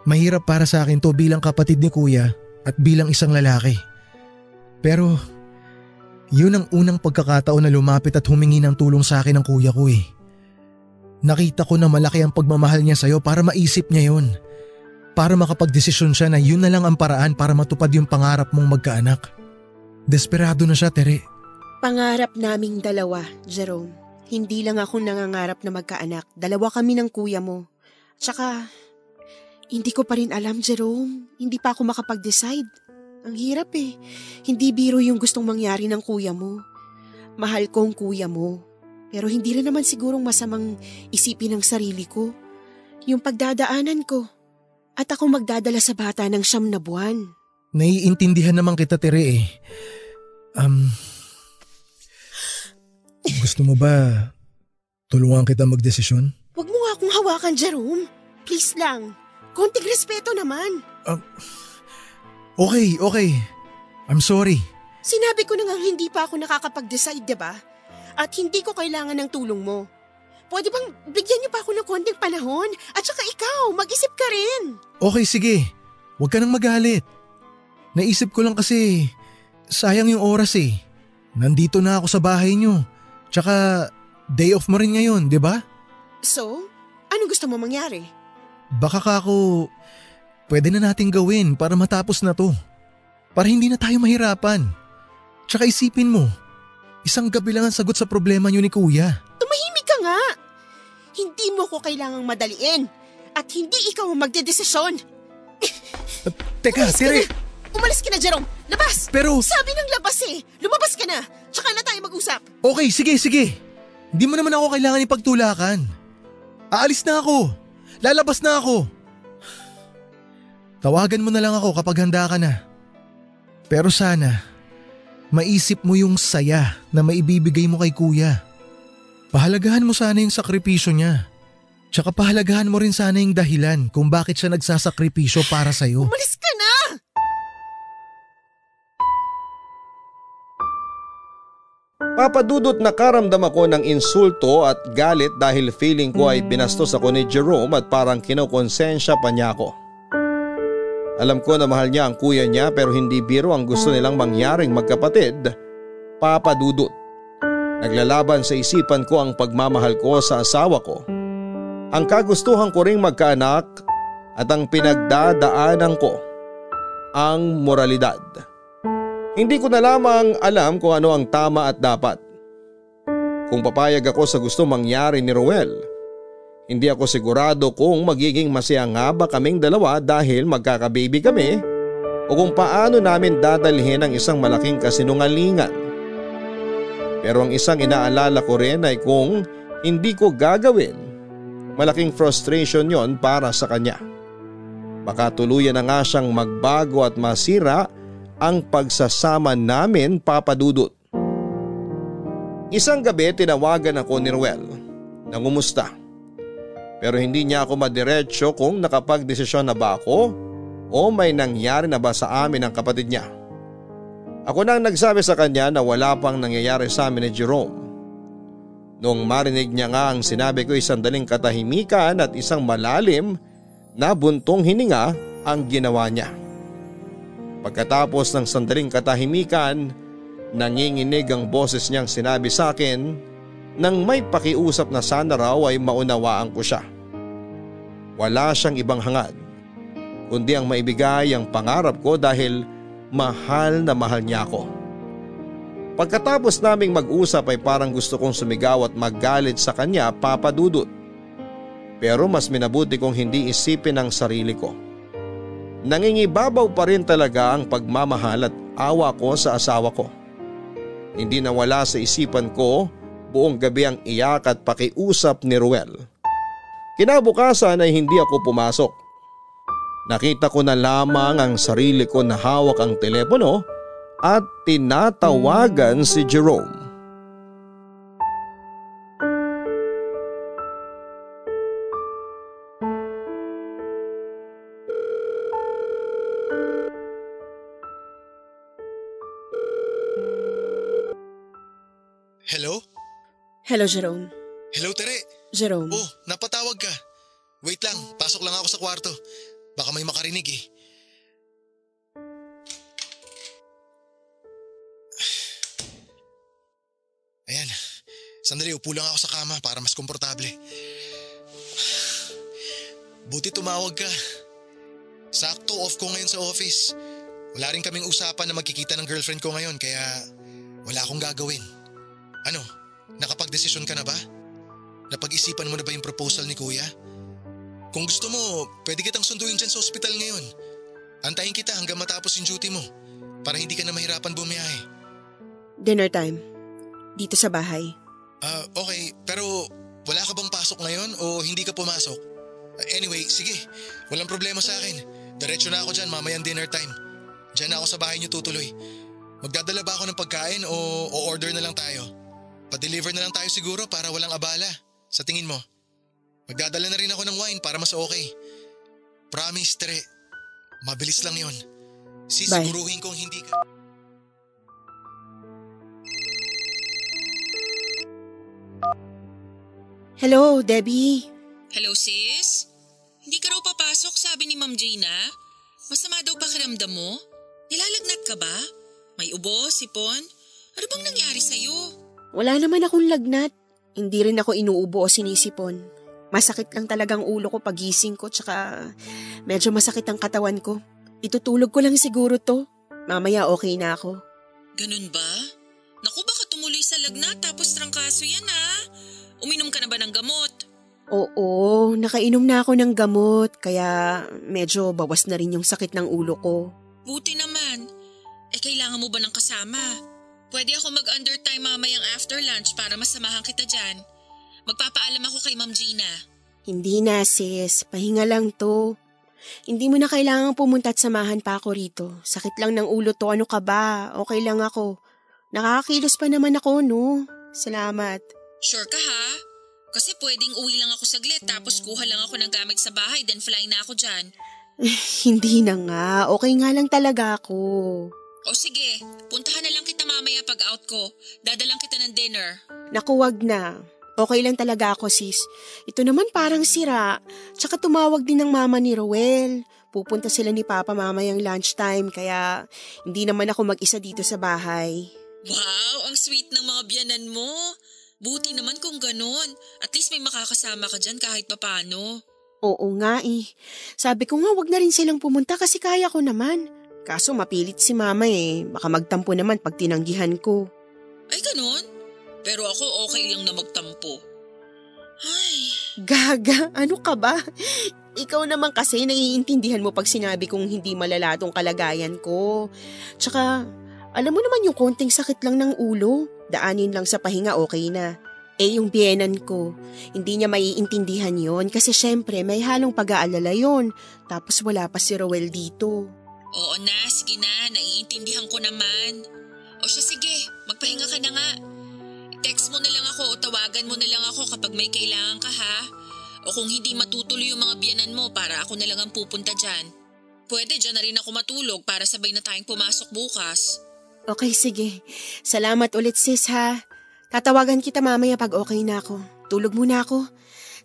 Mahirap para sa akin to bilang kapatid ni kuya at bilang isang lalaki. Pero yun ang unang pagkakataon na lumapit at humingi ng tulong sa akin ng kuya ko eh. Nakita ko na malaki ang pagmamahal niya sa'yo para maisip niya yun. Para makapagdesisyon siya na yun na lang ang paraan para matupad yung pangarap mong magkaanak. Desperado na siya, Tere. Pangarap naming dalawa, Jerome. Hindi lang ako nangangarap na magkaanak. Dalawa kami ng kuya mo. Tsaka, hindi ko pa rin alam, Jerome. Hindi pa ako makapag-decide. Ang hirap eh. Hindi biro yung gustong mangyari ng kuya mo. Mahal ko ang kuya mo. Pero hindi rin naman sigurong masamang isipin ng sarili ko. Yung pagdadaanan ko. At ako magdadala sa bata ng siyam na buwan. Naiintindihan naman kita, Tere eh. Um, gusto mo ba tulungan kita magdesisyon? Huwag mo nga akong hawakan, Jerome. Please lang. Konting respeto naman. Okay, okay. I'm sorry. Sinabi ko na nga hindi pa ako nakakapag-decide, di ba? At hindi ko kailangan ng tulong mo. Pwede bang bigyan niyo pa ako ng konting panahon? At saka ikaw, mag-isip ka rin. Okay, sige. Huwag ka nang magalit. Naisip ko lang kasi, sayang yung oras eh. Nandito na ako sa bahay niyo. Tsaka, day off mo rin ngayon, di ba? So, anong gusto mo mangyari? Baka kako, pwede na nating gawin para matapos na to. Para hindi na tayo mahirapan. Tsaka isipin mo, isang gabi lang ang sagot sa problema niyo ni kuya. Tumahimik ka nga. Hindi mo ko kailangang madaliin. At hindi ikaw ang magdedesisyon. Teka, Umalis ka Tere! na. Umalis ka na, Jerome. Labas! Pero, Sabi ng labas eh. Lumabas ka na. Tsaka na tayo mag-usap. okay, sige, sige. Hindi mo naman ako kailangan ipagtulakan. Aalis na ako. Lalabas na ako. Tawagan mo na lang ako kapag handa ka na. Pero sana, maisip mo yung saya na maibibigay mo kay kuya. Pahalagahan mo sana yung sakripisyo niya. Tsaka pahalagahan mo rin sana yung dahilan kung bakit siya nagsasakripisyo para sa'yo. Umalis Papadudot nakaramdam ako ng insulto at galit dahil feeling ko ay binastos ako ni Jerome at parang kinokonsensya pa niya ako. Alam ko na mahal niya ang kuya niya pero hindi biro ang gusto nilang mangyaring magkapatid. Papadudot. Naglalaban sa isipan ko ang pagmamahal ko sa asawa ko. Ang kagustuhan ko ring magkaanak at ang pinagdadaanan ko, ang moralidad. Hindi ko na lamang alam kung ano ang tama at dapat. Kung papayag ako sa gusto mangyari ni Ruel, hindi ako sigurado kung magiging masaya nga ba kaming dalawa dahil magkakababy kami o kung paano namin dadalhin ang isang malaking kasinungalingan. Pero ang isang inaalala ko rin ay kung hindi ko gagawin, malaking frustration yon para sa kanya. Baka tuluyan na nga siyang magbago at masira ang pagsasama namin papadudot. Isang gabi tinawagan ako ni Ruel na ngumusta. Pero hindi niya ako madiretso kung nakapagdesisyon na ba ako o may nangyari na ba sa amin ng kapatid niya. Ako nang nagsabi sa kanya na wala pang nangyayari sa amin ni Jerome. Noong marinig niya nga ang sinabi ko isang daling katahimikan at isang malalim na buntong hininga ang ginawa niya. Pagkatapos ng sandaling katahimikan, nanginginig ang boses niyang sinabi sa akin nang may pakiusap na sana raw ay maunawaan ko siya. Wala siyang ibang hangad, kundi ang maibigay ang pangarap ko dahil mahal na mahal niya ako. Pagkatapos naming mag-usap ay parang gusto kong sumigaw at maggalit sa kanya papadudot. Pero mas minabuti kong hindi isipin ang sarili ko. Nangingibabaw pa rin talaga ang pagmamahal at awa ko sa asawa ko. Hindi nawala sa isipan ko buong gabi ang iyak at pakiusap ni Ruel. Kinabukasan ay hindi ako pumasok. Nakita ko na lamang ang sarili ko na hawak ang telepono at tinatawagan si Jerome. Hello, Jerome. Hello, Tere. Jerome. Oh, napatawag ka. Wait lang, pasok lang ako sa kwarto. Baka may makarinig eh. Ayan, sandali upo lang ako sa kama para mas komportable. Buti tumawag ka. Sakto off ko ngayon sa office. Wala rin kaming usapan na magkikita ng girlfriend ko ngayon kaya wala akong gagawin. Ano, nakapag-desisyon ka na ba? Napag-isipan mo na ba yung proposal ni kuya? Kung gusto mo, pwede kitang sunduin dyan sa ospital ngayon. Antayin kita hanggang matapos yung duty mo para hindi ka na mahirapan bumiyahe. Dinner time. Dito sa bahay. Ah, okay. Pero wala ka bang pasok ngayon o hindi ka pumasok? Ah, anyway, sige. Walang problema sa akin. Diretso na ako dyan mamayang dinner time. Diyan na ako sa bahay niyo tutuloy. Magdadala ba ako ng pagkain o, o order na lang tayo? Pa-deliver na lang tayo siguro para walang abala. Sa tingin mo? Magdadala na rin ako ng wine para mas okay. Promise, Tere. Mabilis lang yon. Sisiguruhin kong hindi ka... Hello, Debbie. Hello sis? Hindi ka raw papasok sabi ni Ma'am Gina? Masama daw pakiramdam mo? Nilalagnat ka ba? May ubo, sipon? Ano bang nangyari sa'yo? Wala naman akong lagnat. Hindi rin ako inuubo o sinisipon. Masakit lang talagang ulo ko pagising ko tsaka medyo masakit ang katawan ko. Itutulog ko lang siguro to. Mamaya okay na ako. Ganun ba? Naku baka tumuloy sa lagnat tapos trangkaso yan ha. Uminom ka na ba ng gamot? Oo, nakainom na ako ng gamot kaya medyo bawas na rin yung sakit ng ulo ko. Buti naman. Eh kailangan mo ba ng kasama? Pwede ako mag-undertime mamayang after lunch para masamahan kita dyan. Magpapaalam ako kay Ma'am Gina. Hindi na sis, pahinga lang to. Hindi mo na kailangang pumunta at samahan pa ako rito. Sakit lang ng ulo to, ano ka ba? Okay lang ako. Nakakakilos pa naman ako, no? Salamat. Sure ka ha? Kasi pwedeng uwi lang ako saglit tapos kuha lang ako ng gamit sa bahay then fly na ako dyan. Hindi na nga, okay nga lang talaga ako. O sige, puntahan na lang kita mamaya pag out ko. Dadalang kita ng dinner. Naku, wag na. Okay lang talaga ako sis. Ito naman parang sira. Tsaka tumawag din ng mama ni Roel. Pupunta sila ni Papa mamayang lunchtime kaya hindi naman ako mag-isa dito sa bahay. Wow, ang sweet ng mga biyanan mo. Buti naman kung ganon. At least may makakasama ka dyan kahit papano. Oo nga eh. Sabi ko nga wag na rin silang pumunta kasi kaya ko naman. Kaso mapilit si mama eh. Baka magtampo naman pag tinanggihan ko. Ay ganon? Pero ako okay lang na magtampo. Ay, Gaga, ano ka ba? Ikaw naman kasi naiintindihan mo pag sinabi kong hindi malala tong kalagayan ko. Tsaka, alam mo naman yung konting sakit lang ng ulo. Daanin lang sa pahinga okay na. Eh yung biyenan ko, hindi niya maiintindihan yon kasi syempre may halong pag-aalala yon. Tapos wala pa si Rowel dito. Oo na, sige na, naiintindihan ko naman. O siya sige, magpahinga ka na nga. Text mo na lang ako o tawagan mo na lang ako kapag may kailangan ka ha. O kung hindi matutuloy yung mga biyanan mo para ako na lang ang pupunta dyan. Pwede dyan na rin ako matulog para sabay na tayong pumasok bukas. Okay, sige. Salamat ulit sis ha. Tatawagan kita mamaya pag okay na ako. Tulog muna ako.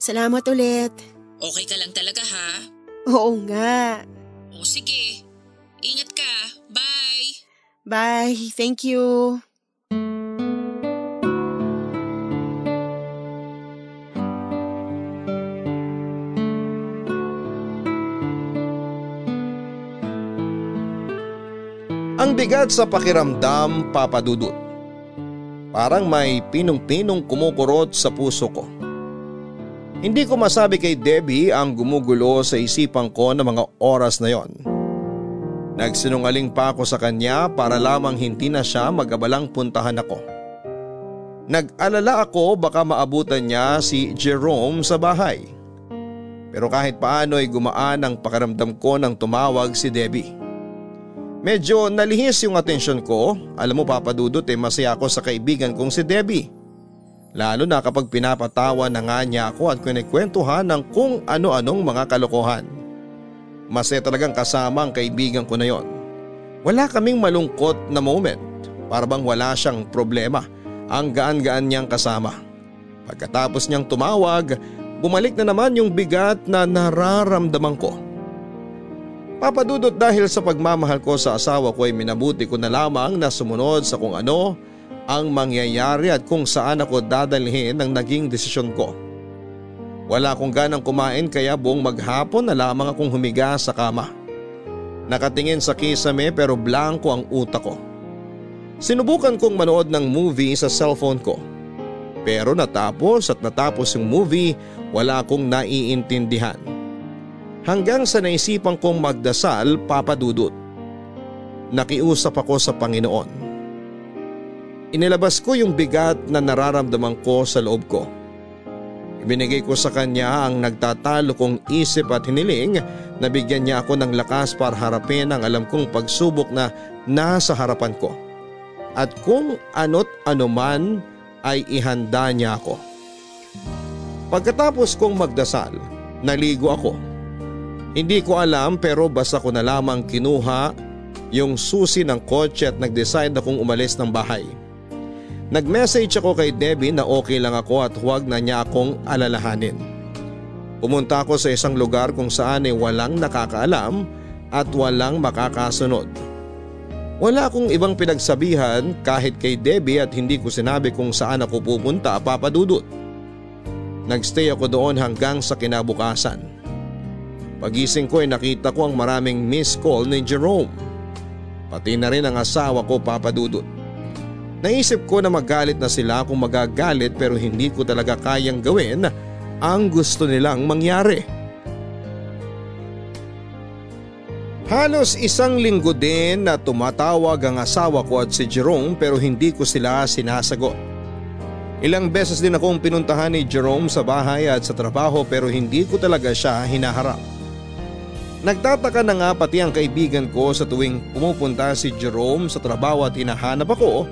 Salamat ulit. Okay ka lang talaga ha? Oo nga. O sige, ingat ka. Bye! Bye. Thank you. Ang bigat sa pakiramdam, papadudot. Parang may pinong-pinong kumukurot sa puso ko. Hindi ko masabi kay Debbie ang gumugulo sa isipan ko ng mga oras na yon. Nagsinungaling pa ako sa kanya para lamang hindi na siya magabalang puntahan ako. Nag-alala ako baka maabutan niya si Jerome sa bahay. Pero kahit paano ay gumaan ang pakiramdam ko nang tumawag si Debbie. Medyo nalihis yung atensyon ko. Alam mo papadudot eh masaya ako sa kaibigan kong si Debbie. Lalo na kapag pinapatawa na nga niya ako at kinikwentuhan ng kung ano-anong mga kalokohan. Masaya talagang kasama ang kaibigan ko na yon. Wala kaming malungkot na moment. Para bang wala siyang problema. Ang gaan-gaan niyang kasama. Pagkatapos niyang tumawag, bumalik na naman yung bigat na nararamdaman ko. Papadudot dahil sa pagmamahal ko sa asawa ko ay minabuti ko na lamang na sumunod sa kung ano ang mangyayari at kung saan ako dadalhin ang naging desisyon ko. Wala akong ganang kumain kaya buong maghapon na lamang akong humiga sa kama. Nakatingin sa kisame pero blanco ang utak ko. Sinubukan kong manood ng movie sa cellphone ko. Pero natapos at natapos yung movie wala akong naiintindihan. Hanggang sa naisipan kong magdasal papadudot. Nakiusap ako sa Panginoon. Inilabas ko yung bigat na nararamdaman ko sa loob ko. Ibinigay ko sa kanya ang nagtatalo kong isip at hiniling na bigyan niya ako ng lakas para harapin ang alam kong pagsubok na nasa harapan ko. At kung ano't anuman ay ihanda niya ako. Pagkatapos kong magdasal, naligo ako. Hindi ko alam pero basta ko na lamang kinuha yung susi ng kotse at nag-decide akong umalis ng bahay. Nag-message ako kay Debbie na okay lang ako at huwag na niya akong alalahanin. Pumunta ako sa isang lugar kung saan ay walang nakakaalam at walang makakasunod. Wala akong ibang pinagsabihan kahit kay Debbie at hindi ko sinabi kung saan ako pupunta papadudot. Nagstay ako doon hanggang sa kinabukasan. Pagising ko ay nakita ko ang maraming miss call ni Jerome. Pati na rin ang asawa ko papadudot. Naisip ko na magalit na sila kung magagalit pero hindi ko talaga kayang gawin ang gusto nilang mangyari. Halos isang linggo din na tumatawag ang asawa ko at si Jerome pero hindi ko sila sinasagot. Ilang beses din akong pinuntahan ni Jerome sa bahay at sa trabaho pero hindi ko talaga siya hinaharap. Nagtataka na nga pati ang kaibigan ko sa tuwing pumupunta si Jerome sa trabaho at hinahanap ako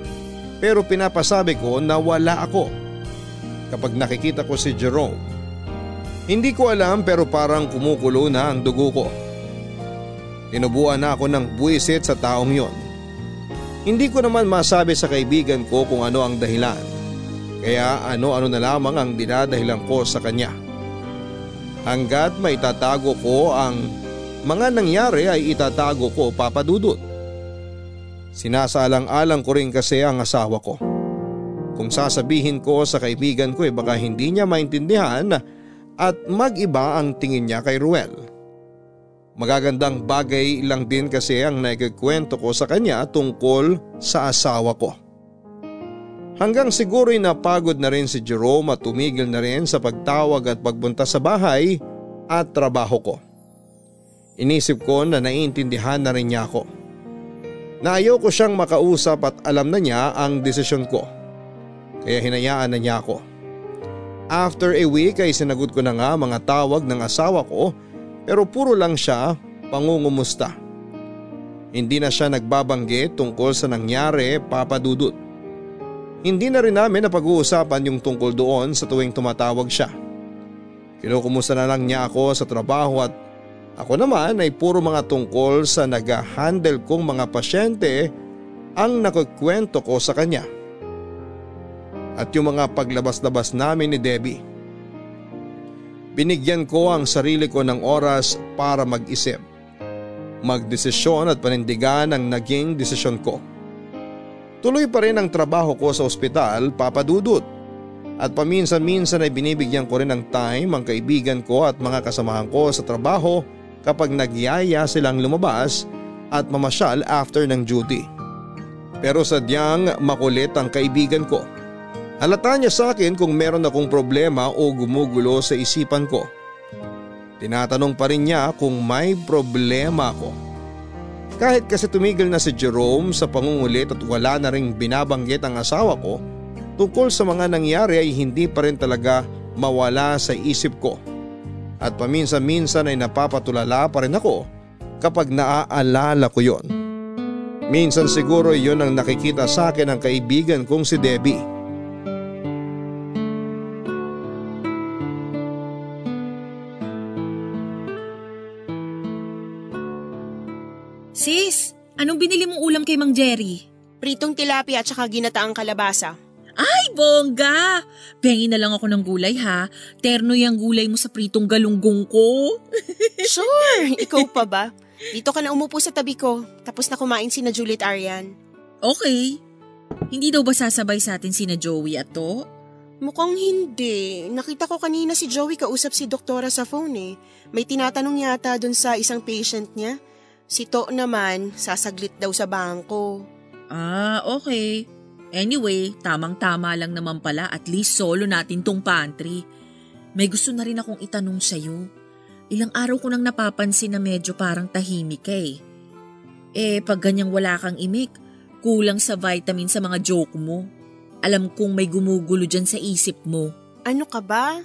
pero pinapasabi ko na wala ako kapag nakikita ko si Jerome. Hindi ko alam pero parang kumukulo na ang dugo ko. Tinubuan na ako ng buwisit sa taong yon. Hindi ko naman masabi sa kaibigan ko kung ano ang dahilan. Kaya ano-ano na lamang ang dinadahilan ko sa kanya. Hanggat may tatago ko ang mga nangyari ay itatago ko papadudot. Sinasalang-alang ko rin kasi ang asawa ko. Kung sasabihin ko sa kaibigan ko eh baka hindi niya maintindihan at mag-iba ang tingin niya kay Ruel. Magagandang bagay lang din kasi ang naikikwento ko sa kanya tungkol sa asawa ko. Hanggang siguro'y napagod na rin si Jerome at tumigil na rin sa pagtawag at pagbunta sa bahay at trabaho ko. Inisip ko na naiintindihan na rin niya ako. Na ayaw ko siyang makausap at alam na niya ang desisyon ko kaya hinayaan na niya ako. After a week ay sinagot ko na nga mga tawag ng asawa ko pero puro lang siya pangungumusta. Hindi na siya nagbabanggit tungkol sa nangyari papadudot. Hindi na rin namin napag-uusapan yung tungkol doon sa tuwing tumatawag siya. Kinukumusta na lang niya ako sa trabaho at ako naman ay puro mga tungkol sa nag-handle kong mga pasyente ang nakukwento ko sa kanya at yung mga paglabas-labas namin ni Debbie. Binigyan ko ang sarili ko ng oras para mag-isip, magdesisyon at panindigan ang naging desisyon ko. Tuloy pa rin ang trabaho ko sa ospital, papadudot. At paminsan-minsan ay binibigyan ko rin ng time ang kaibigan ko at mga kasamahan ko sa trabaho kapag nagyaya silang lumabas at mamasyal after ng duty. Pero sadyang makulit ang kaibigan ko. Halata niya sa akin kung meron akong problema o gumugulo sa isipan ko. Tinatanong pa rin niya kung may problema ako. Kahit kasi tumigil na si Jerome sa pangungulit at wala na ring binabanggit ang asawa ko, tungkol sa mga nangyari ay hindi pa rin talaga mawala sa isip ko. At paminsan-minsan ay napapatulala pa rin ako kapag naaalala ko yon. Minsan siguro yon ang nakikita sa akin ng kaibigan kong si Debbie. Sis, anong binili mong ulam kay Mang Jerry? Pritong tilapia at saka ginataang kalabasa. Ay, bongga! Pengi na lang ako ng gulay ha. Terno yung gulay mo sa pritong galunggong ko. sure, ikaw pa ba? Dito ka na umupo sa tabi ko, tapos na kumain si na Juliet Arian. Okay. Hindi daw ba sasabay sa atin si na Joey at to? Mukhang hindi. Nakita ko kanina si Joey kausap si doktora sa phone eh. May tinatanong yata dun sa isang patient niya. Si To naman, sasaglit daw sa bangko. Ah, okay. Anyway, tamang-tama lang naman pala at least solo natin tong pantry. May gusto na rin akong itanong sa'yo. Ilang araw ko nang napapansin na medyo parang tahimik ka eh. Eh, pag ganyang wala kang imik, kulang sa vitamin sa mga joke mo. Alam kong may gumugulo dyan sa isip mo. Ano ka ba?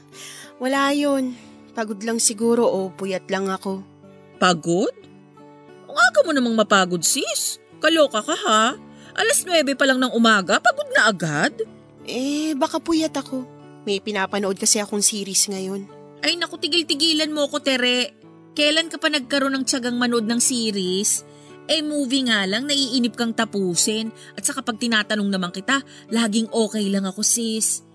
Wala yun. Pagod lang siguro o puyat lang ako. Pagod? Ang aga mo namang mapagod sis. Kaloka ka ha? Alas 9 pa lang ng umaga, pagod na agad? Eh, baka puyat ako. May pinapanood kasi akong series ngayon. Ay naku, tigil-tigilan mo ko, Tere. Kailan ka pa nagkaroon ng tiyagang manood ng series? Eh movie nga lang, naiinip kang tapusin. At saka pag tinatanong naman kita, laging okay lang ako sis.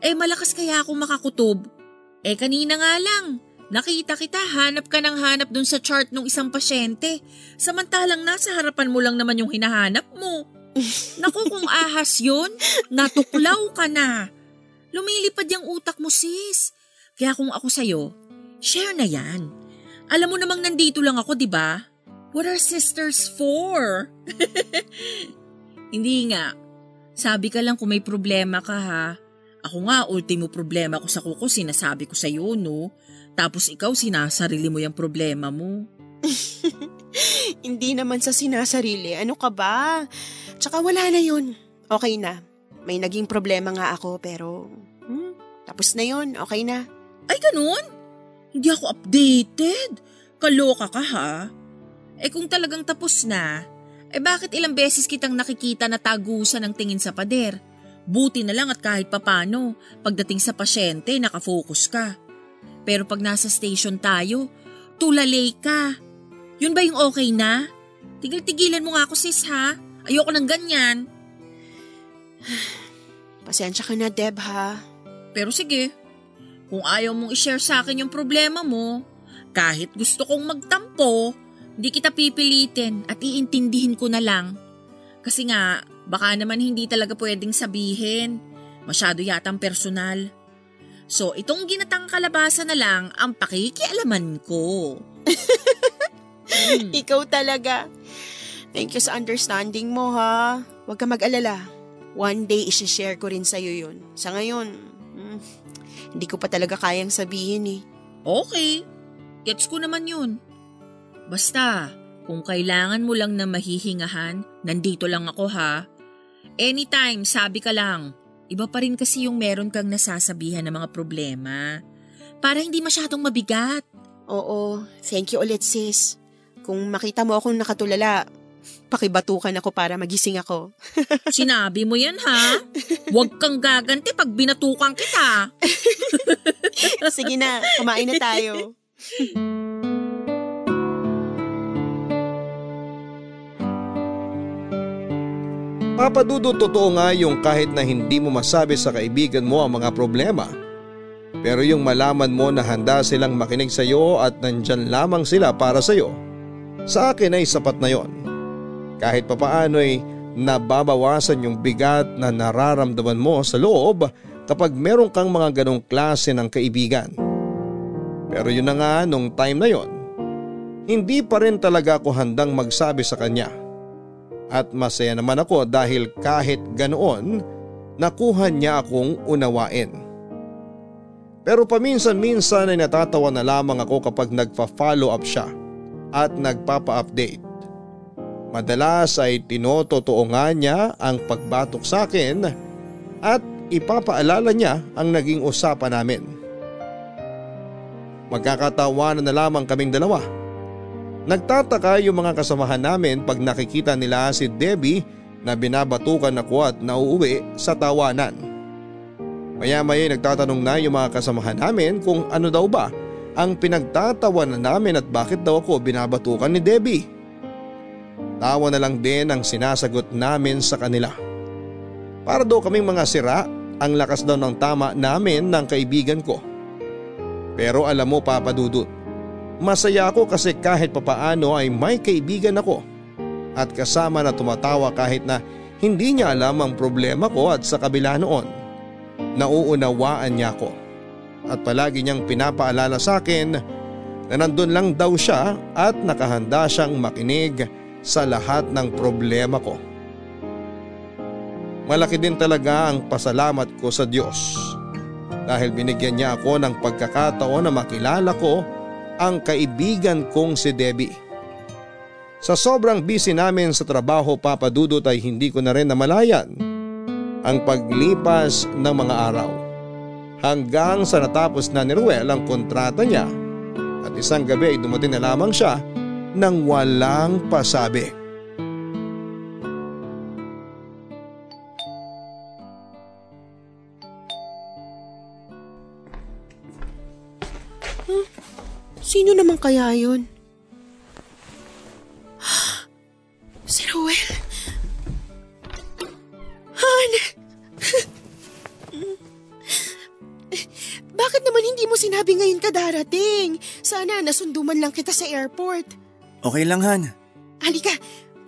Eh malakas kaya ako makakutob. Eh kanina nga lang, Nakita kita, hanap ka ng hanap dun sa chart ng isang pasyente. Samantalang nasa harapan mo lang naman yung hinahanap mo. Naku, kung ahas yun, natuklaw ka na. Lumilipad yung utak mo, sis. Kaya kung ako sa'yo, share na yan. Alam mo namang nandito lang ako, di ba? What are sisters for? Hindi nga. Sabi ka lang kung may problema ka ha. Ako nga, ultimo problema ko sa kuko, sinasabi ko sa'yo, no? Tapos ikaw sinasarili mo yung problema mo. Hindi naman sa sinasarili. Ano ka ba? Tsaka wala na yun. Okay na. May naging problema nga ako pero hmm, tapos na yun. Okay na. Ay ganun? Hindi ako updated. Kaloka ka ha? Eh kung talagang tapos na, eh bakit ilang beses kitang nakikita na tagusan ng tingin sa pader? Buti na lang at kahit papano, pagdating sa pasyente, nakafocus ka. Pero pag nasa station tayo, tulalay ka. Yun ba yung okay na? Tigil-tigilan mo nga ako sis ha. Ayoko ng ganyan. Pasensya ka na Deb ha. Pero sige, kung ayaw mong ishare sa akin yung problema mo, kahit gusto kong magtampo, hindi kita pipilitin at iintindihin ko na lang. Kasi nga, baka naman hindi talaga pwedeng sabihin. Masyado yatang personal. So, itong ginatang kalabasa na lang ang pakikialaman ko. hmm. Ikaw talaga. Thank you sa understanding mo ha. Huwag ka mag-alala. One day isi-share ko rin sa'yo yun. Sa ngayon, hmm, hindi ko pa talaga kayang sabihin eh. Okay. Gets ko naman yun. Basta, kung kailangan mo lang na mahihingahan, nandito lang ako ha. Anytime, sabi ka lang. Iba pa rin kasi yung meron kang nasasabihan ng mga problema. Para hindi masyadong mabigat. Oo, thank you ulit sis. Kung makita mo akong nakatulala, pakibatukan ako para magising ako. Sinabi mo yan ha? Huwag kang gaganti pag binatukan kita. Sige na, kumain na tayo. Papadudo totoo nga yung kahit na hindi mo masabi sa kaibigan mo ang mga problema. Pero yung malaman mo na handa silang makinig sa iyo at nandyan lamang sila para sa iyo, sa akin ay sapat na yon. Kahit papaano ay nababawasan yung bigat na nararamdaman mo sa loob kapag meron kang mga ganong klase ng kaibigan. Pero yun na nga nung time na yon, hindi pa rin talaga ako handang magsabi sa kanya at masaya naman ako dahil kahit ganoon, nakuha niya akong unawain. Pero paminsan-minsan ay natatawa na lamang ako kapag nagpa-follow up siya at nagpapa-update. Madalas ay tinototoo nga niya ang pagbatok sa akin at ipapaalala niya ang naging usapan namin. Magkakatawanan na lamang kaming dalawa Nagtataka yung mga kasamahan namin pag nakikita nila si Debbie na binabatukan ako at nauuwi sa tawanan. Maya-maya nagtatanong na yung mga kasamahan namin kung ano daw ba ang pinagtatawanan namin at bakit daw ako binabatukan ni Debbie. Tawa na lang din ang sinasagot namin sa kanila. Para daw kaming mga sira, ang lakas daw ng tama namin ng kaibigan ko. Pero alam mo Papa Dudut, Masaya ako kasi kahit papaano ay may kaibigan ako at kasama na tumatawa kahit na hindi niya alam ang problema ko at sa kabila noon. Nauunawaan niya ako at palagi niyang pinapaalala sa akin na nandun lang daw siya at nakahanda siyang makinig sa lahat ng problema ko. Malaki din talaga ang pasalamat ko sa Diyos dahil binigyan niya ako ng pagkakataon na makilala ko ang kaibigan kong si Debbie. Sa sobrang busy namin sa trabaho papadudot ay hindi ko na rin namalayan ang paglipas ng mga araw. Hanggang sa natapos na ni Ruel ang kontrata niya at isang gabi ay dumating na lamang siya nang walang pasabi. Sino naman kaya yun? Si Roel. Han! Bakit naman hindi mo sinabi ngayon ka darating? Sana nasunduman lang kita sa airport. Okay lang, Han. Halika,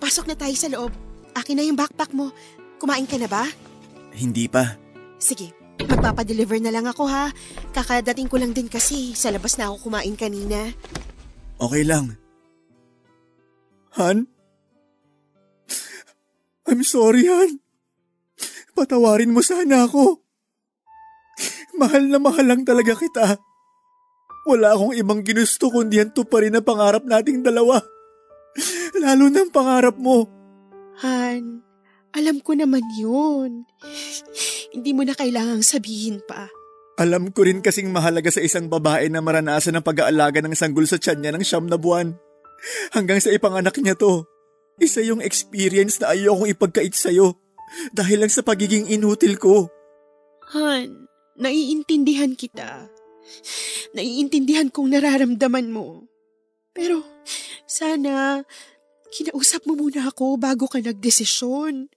pasok na tayo sa loob. Akin na yung backpack mo. Kumain ka na ba? Hindi pa. Sige, Magpapadeliver na lang ako ha. Kakadating ko lang din kasi sa labas na ako kumain kanina. Okay lang. Han? I'm sorry, Han. Patawarin mo sana ako. Mahal na mahal lang talaga kita. Wala akong ibang ginusto kundi yan pa rin ang pangarap nating dalawa. Lalo ng pangarap mo. Han, alam ko naman yun. Hindi mo na kailangang sabihin pa. Alam ko rin kasing mahalaga sa isang babae na maranasan ang pag-aalaga ng sanggol sa tiyan niya ng siyam na buwan. Hanggang sa ipanganak niya to. Isa yung experience na ayokong ipagkait sa'yo dahil lang sa pagiging inutil ko. Han, naiintindihan kita. Naiintindihan kong nararamdaman mo. Pero sana kinausap mo muna ako bago ka nagdesisyon.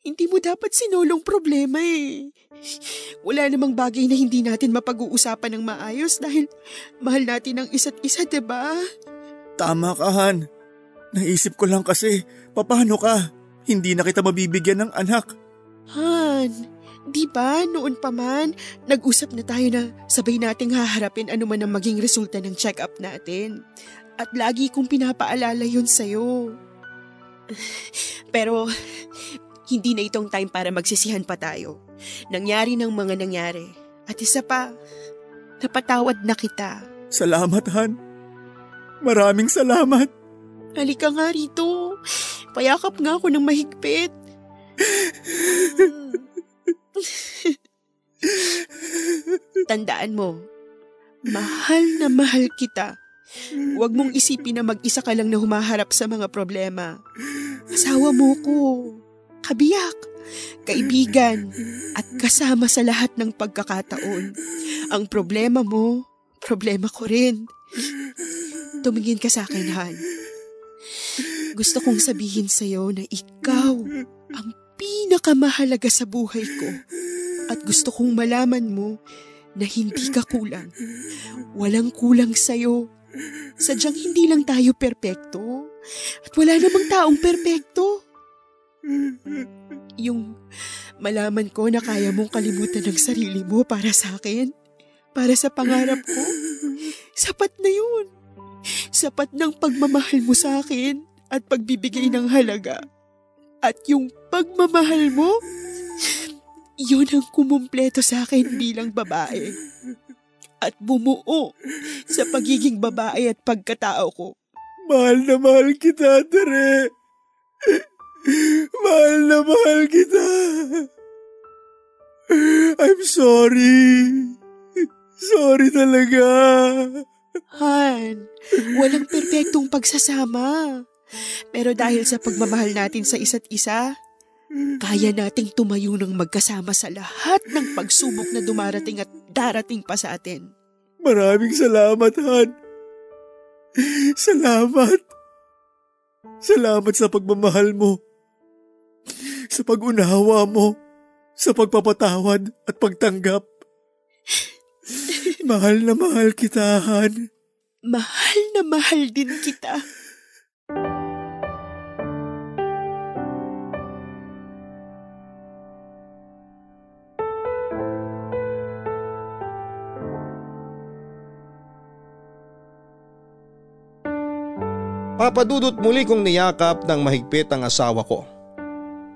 Hindi mo dapat sinulong problema eh. Wala namang bagay na hindi natin mapag-uusapan ng maayos dahil mahal natin ang isa't isa, ba? Tama ka, Han. Naisip ko lang kasi, paano ka? hindi na kita mabibigyan ng anak. Han, di ba noon pa man, nag-usap na tayo na sabay nating haharapin ano man ang maging resulta ng check-up natin. At lagi kong pinapaalala yun sa'yo. Pero hindi na itong time para magsisihan pa tayo. Nangyari ng mga nangyari. At isa pa, napatawad na kita. Salamat, Han. Maraming salamat. Halika nga rito. Payakap nga ako ng mahigpit. Tandaan mo, mahal na mahal kita. Huwag mong isipin na mag-isa ka lang na humaharap sa mga problema. Asawa mo ko, kabiyak, kaibigan, at kasama sa lahat ng pagkakataon. Ang problema mo, problema ko rin. Tumingin ka sa akin, Han. Gusto kong sabihin sa'yo na ikaw ang pinakamahalaga sa buhay ko. At gusto kong malaman mo na hindi ka kulang. Walang kulang sa'yo. Sadyang hindi lang tayo perpekto. At wala namang taong perpekto. Yung malaman ko na kaya mong kalimutan ng sarili mo para sa akin, para sa pangarap ko, sapat na yun. Sapat ng pagmamahal mo sa akin at pagbibigay ng halaga. At yung pagmamahal mo, yun ang kumumpleto sa akin bilang babae at bumuo sa pagiging babae at pagkatao ko. Mahal na mahal kita, Tere. Mahal na mahal kita. I'm sorry. Sorry talaga. Han, walang perpektong pagsasama. Pero dahil sa pagmamahal natin sa isa't isa, kaya nating tumayo ng magkasama sa lahat ng pagsubok na dumarating at darating pa sa atin. Maraming salamat, Han. Salamat. Salamat sa pagmamahal mo. Sa pag-unawa mo. Sa pagpapatawad at pagtanggap. mahal na mahal kita, Han. Mahal na mahal din kita. Papadudot muli kong niyakap ng mahigpit ang asawa ko.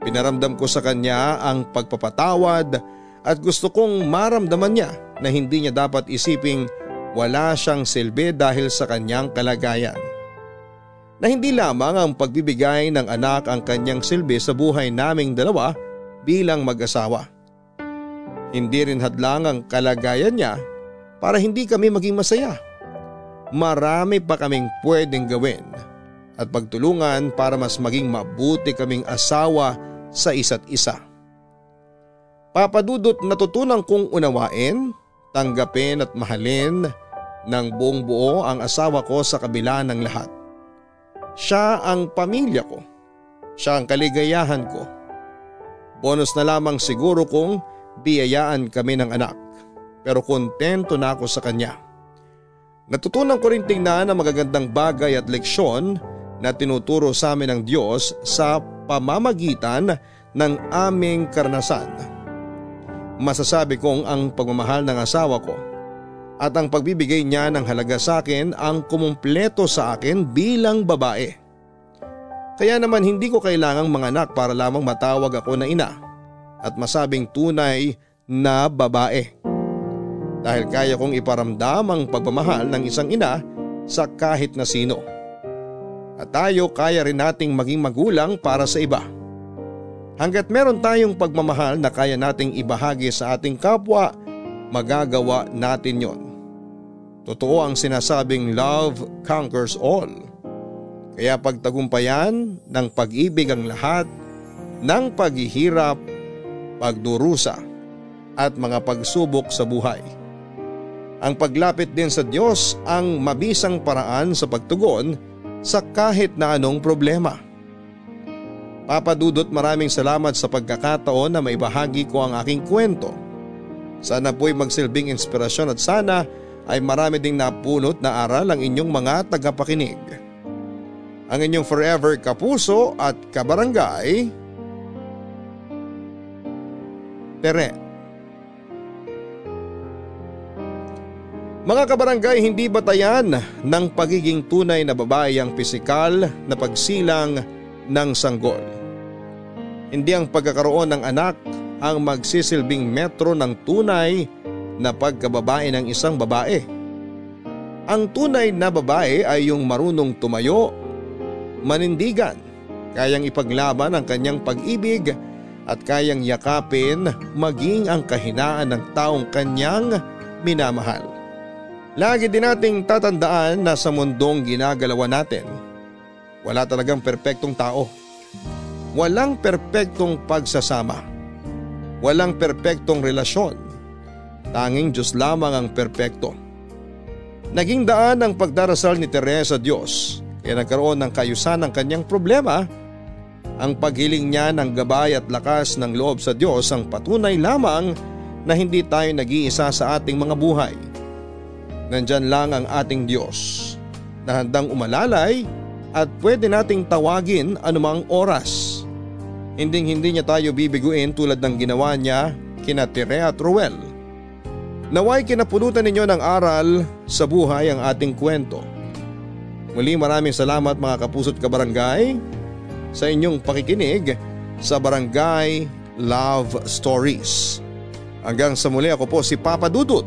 Pinaramdam ko sa kanya ang pagpapatawad at gusto kong maramdaman niya na hindi niya dapat isiping wala siyang silbi dahil sa kanyang kalagayan. Na hindi lamang ang pagbibigay ng anak ang kanyang silbi sa buhay naming dalawa bilang mag-asawa. Hindi rin hadlang ang kalagayan niya para hindi kami maging masaya. Marami pa kaming pwedeng gawin at pagtulungan para mas maging mabuti kaming asawa sa isa't isa. Papadudot natutunan kong unawain, tanggapin at mahalin ng buong buo ang asawa ko sa kabila ng lahat. Siya ang pamilya ko. Siya ang kaligayahan ko. Bonus na lamang siguro kung biyayaan kami ng anak. Pero kontento na ako sa kanya. Natutunan ko rin tingnan ang magagandang bagay at leksyon na tinuturo sa amin ng Diyos sa pamamagitan ng aming karanasan. Masasabi kong ang pagmamahal ng asawa ko at ang pagbibigay niya ng halaga sa akin ang kumumpleto sa akin bilang babae. Kaya naman hindi ko kailangang manganak para lamang matawag ako na ina at masabing tunay na babae. Dahil kaya kong iparamdam ang pagmamahal ng isang ina sa kahit na sino at tayo kaya rin nating maging magulang para sa iba. Hanggat meron tayong pagmamahal na kaya nating ibahagi sa ating kapwa, magagawa natin yon. Totoo ang sinasabing love conquers all. Kaya pagtagumpayan ng pag-ibig ang lahat ng paghihirap, pagdurusa at mga pagsubok sa buhay. Ang paglapit din sa Diyos ang mabisang paraan sa pagtugon sa kahit na anong problema. Papadudot maraming salamat sa pagkakataon na maibahagi ko ang aking kwento. Sana po'y magsilbing inspirasyon at sana ay marami ding napulot na aral ang inyong mga tagapakinig. ang inyong forever kapuso at kabarangay, Tere. Mga kabarangay, hindi batayan ng pagiging tunay na babae ang pisikal na pagsilang ng sanggol. Hindi ang pagkakaroon ng anak ang magsisilbing metro ng tunay na pagkababae ng isang babae. Ang tunay na babae ay yung marunong tumayo, manindigan, kayang ipaglaban ang kanyang pag-ibig at kayang yakapin maging ang kahinaan ng taong kanyang minamahal. Lagi din nating tatandaan na sa mundong ginagalawan natin, wala talagang perpektong tao. Walang perpektong pagsasama. Walang perpektong relasyon. Tanging Diyos lamang ang perpekto. Naging daan ang pagdarasal ni Teresa Diyos kaya nagkaroon ng kayusan ng kanyang problema. Ang paghiling niya ng gabay at lakas ng loob sa Diyos ang patunay lamang na hindi tayo nag-iisa sa ating mga buhay Nandyan lang ang ating Diyos na handang umalalay at pwede nating tawagin anumang oras. Hinding hindi niya tayo bibiguin tulad ng ginawa niya kina Tire at Ruel. Naway kinapulutan ninyo ng aral sa buhay ang ating kwento. Muli maraming salamat mga kapuso't kabarangay sa inyong pakikinig sa Barangay Love Stories. Hanggang sa muli ako po si Papa Dudut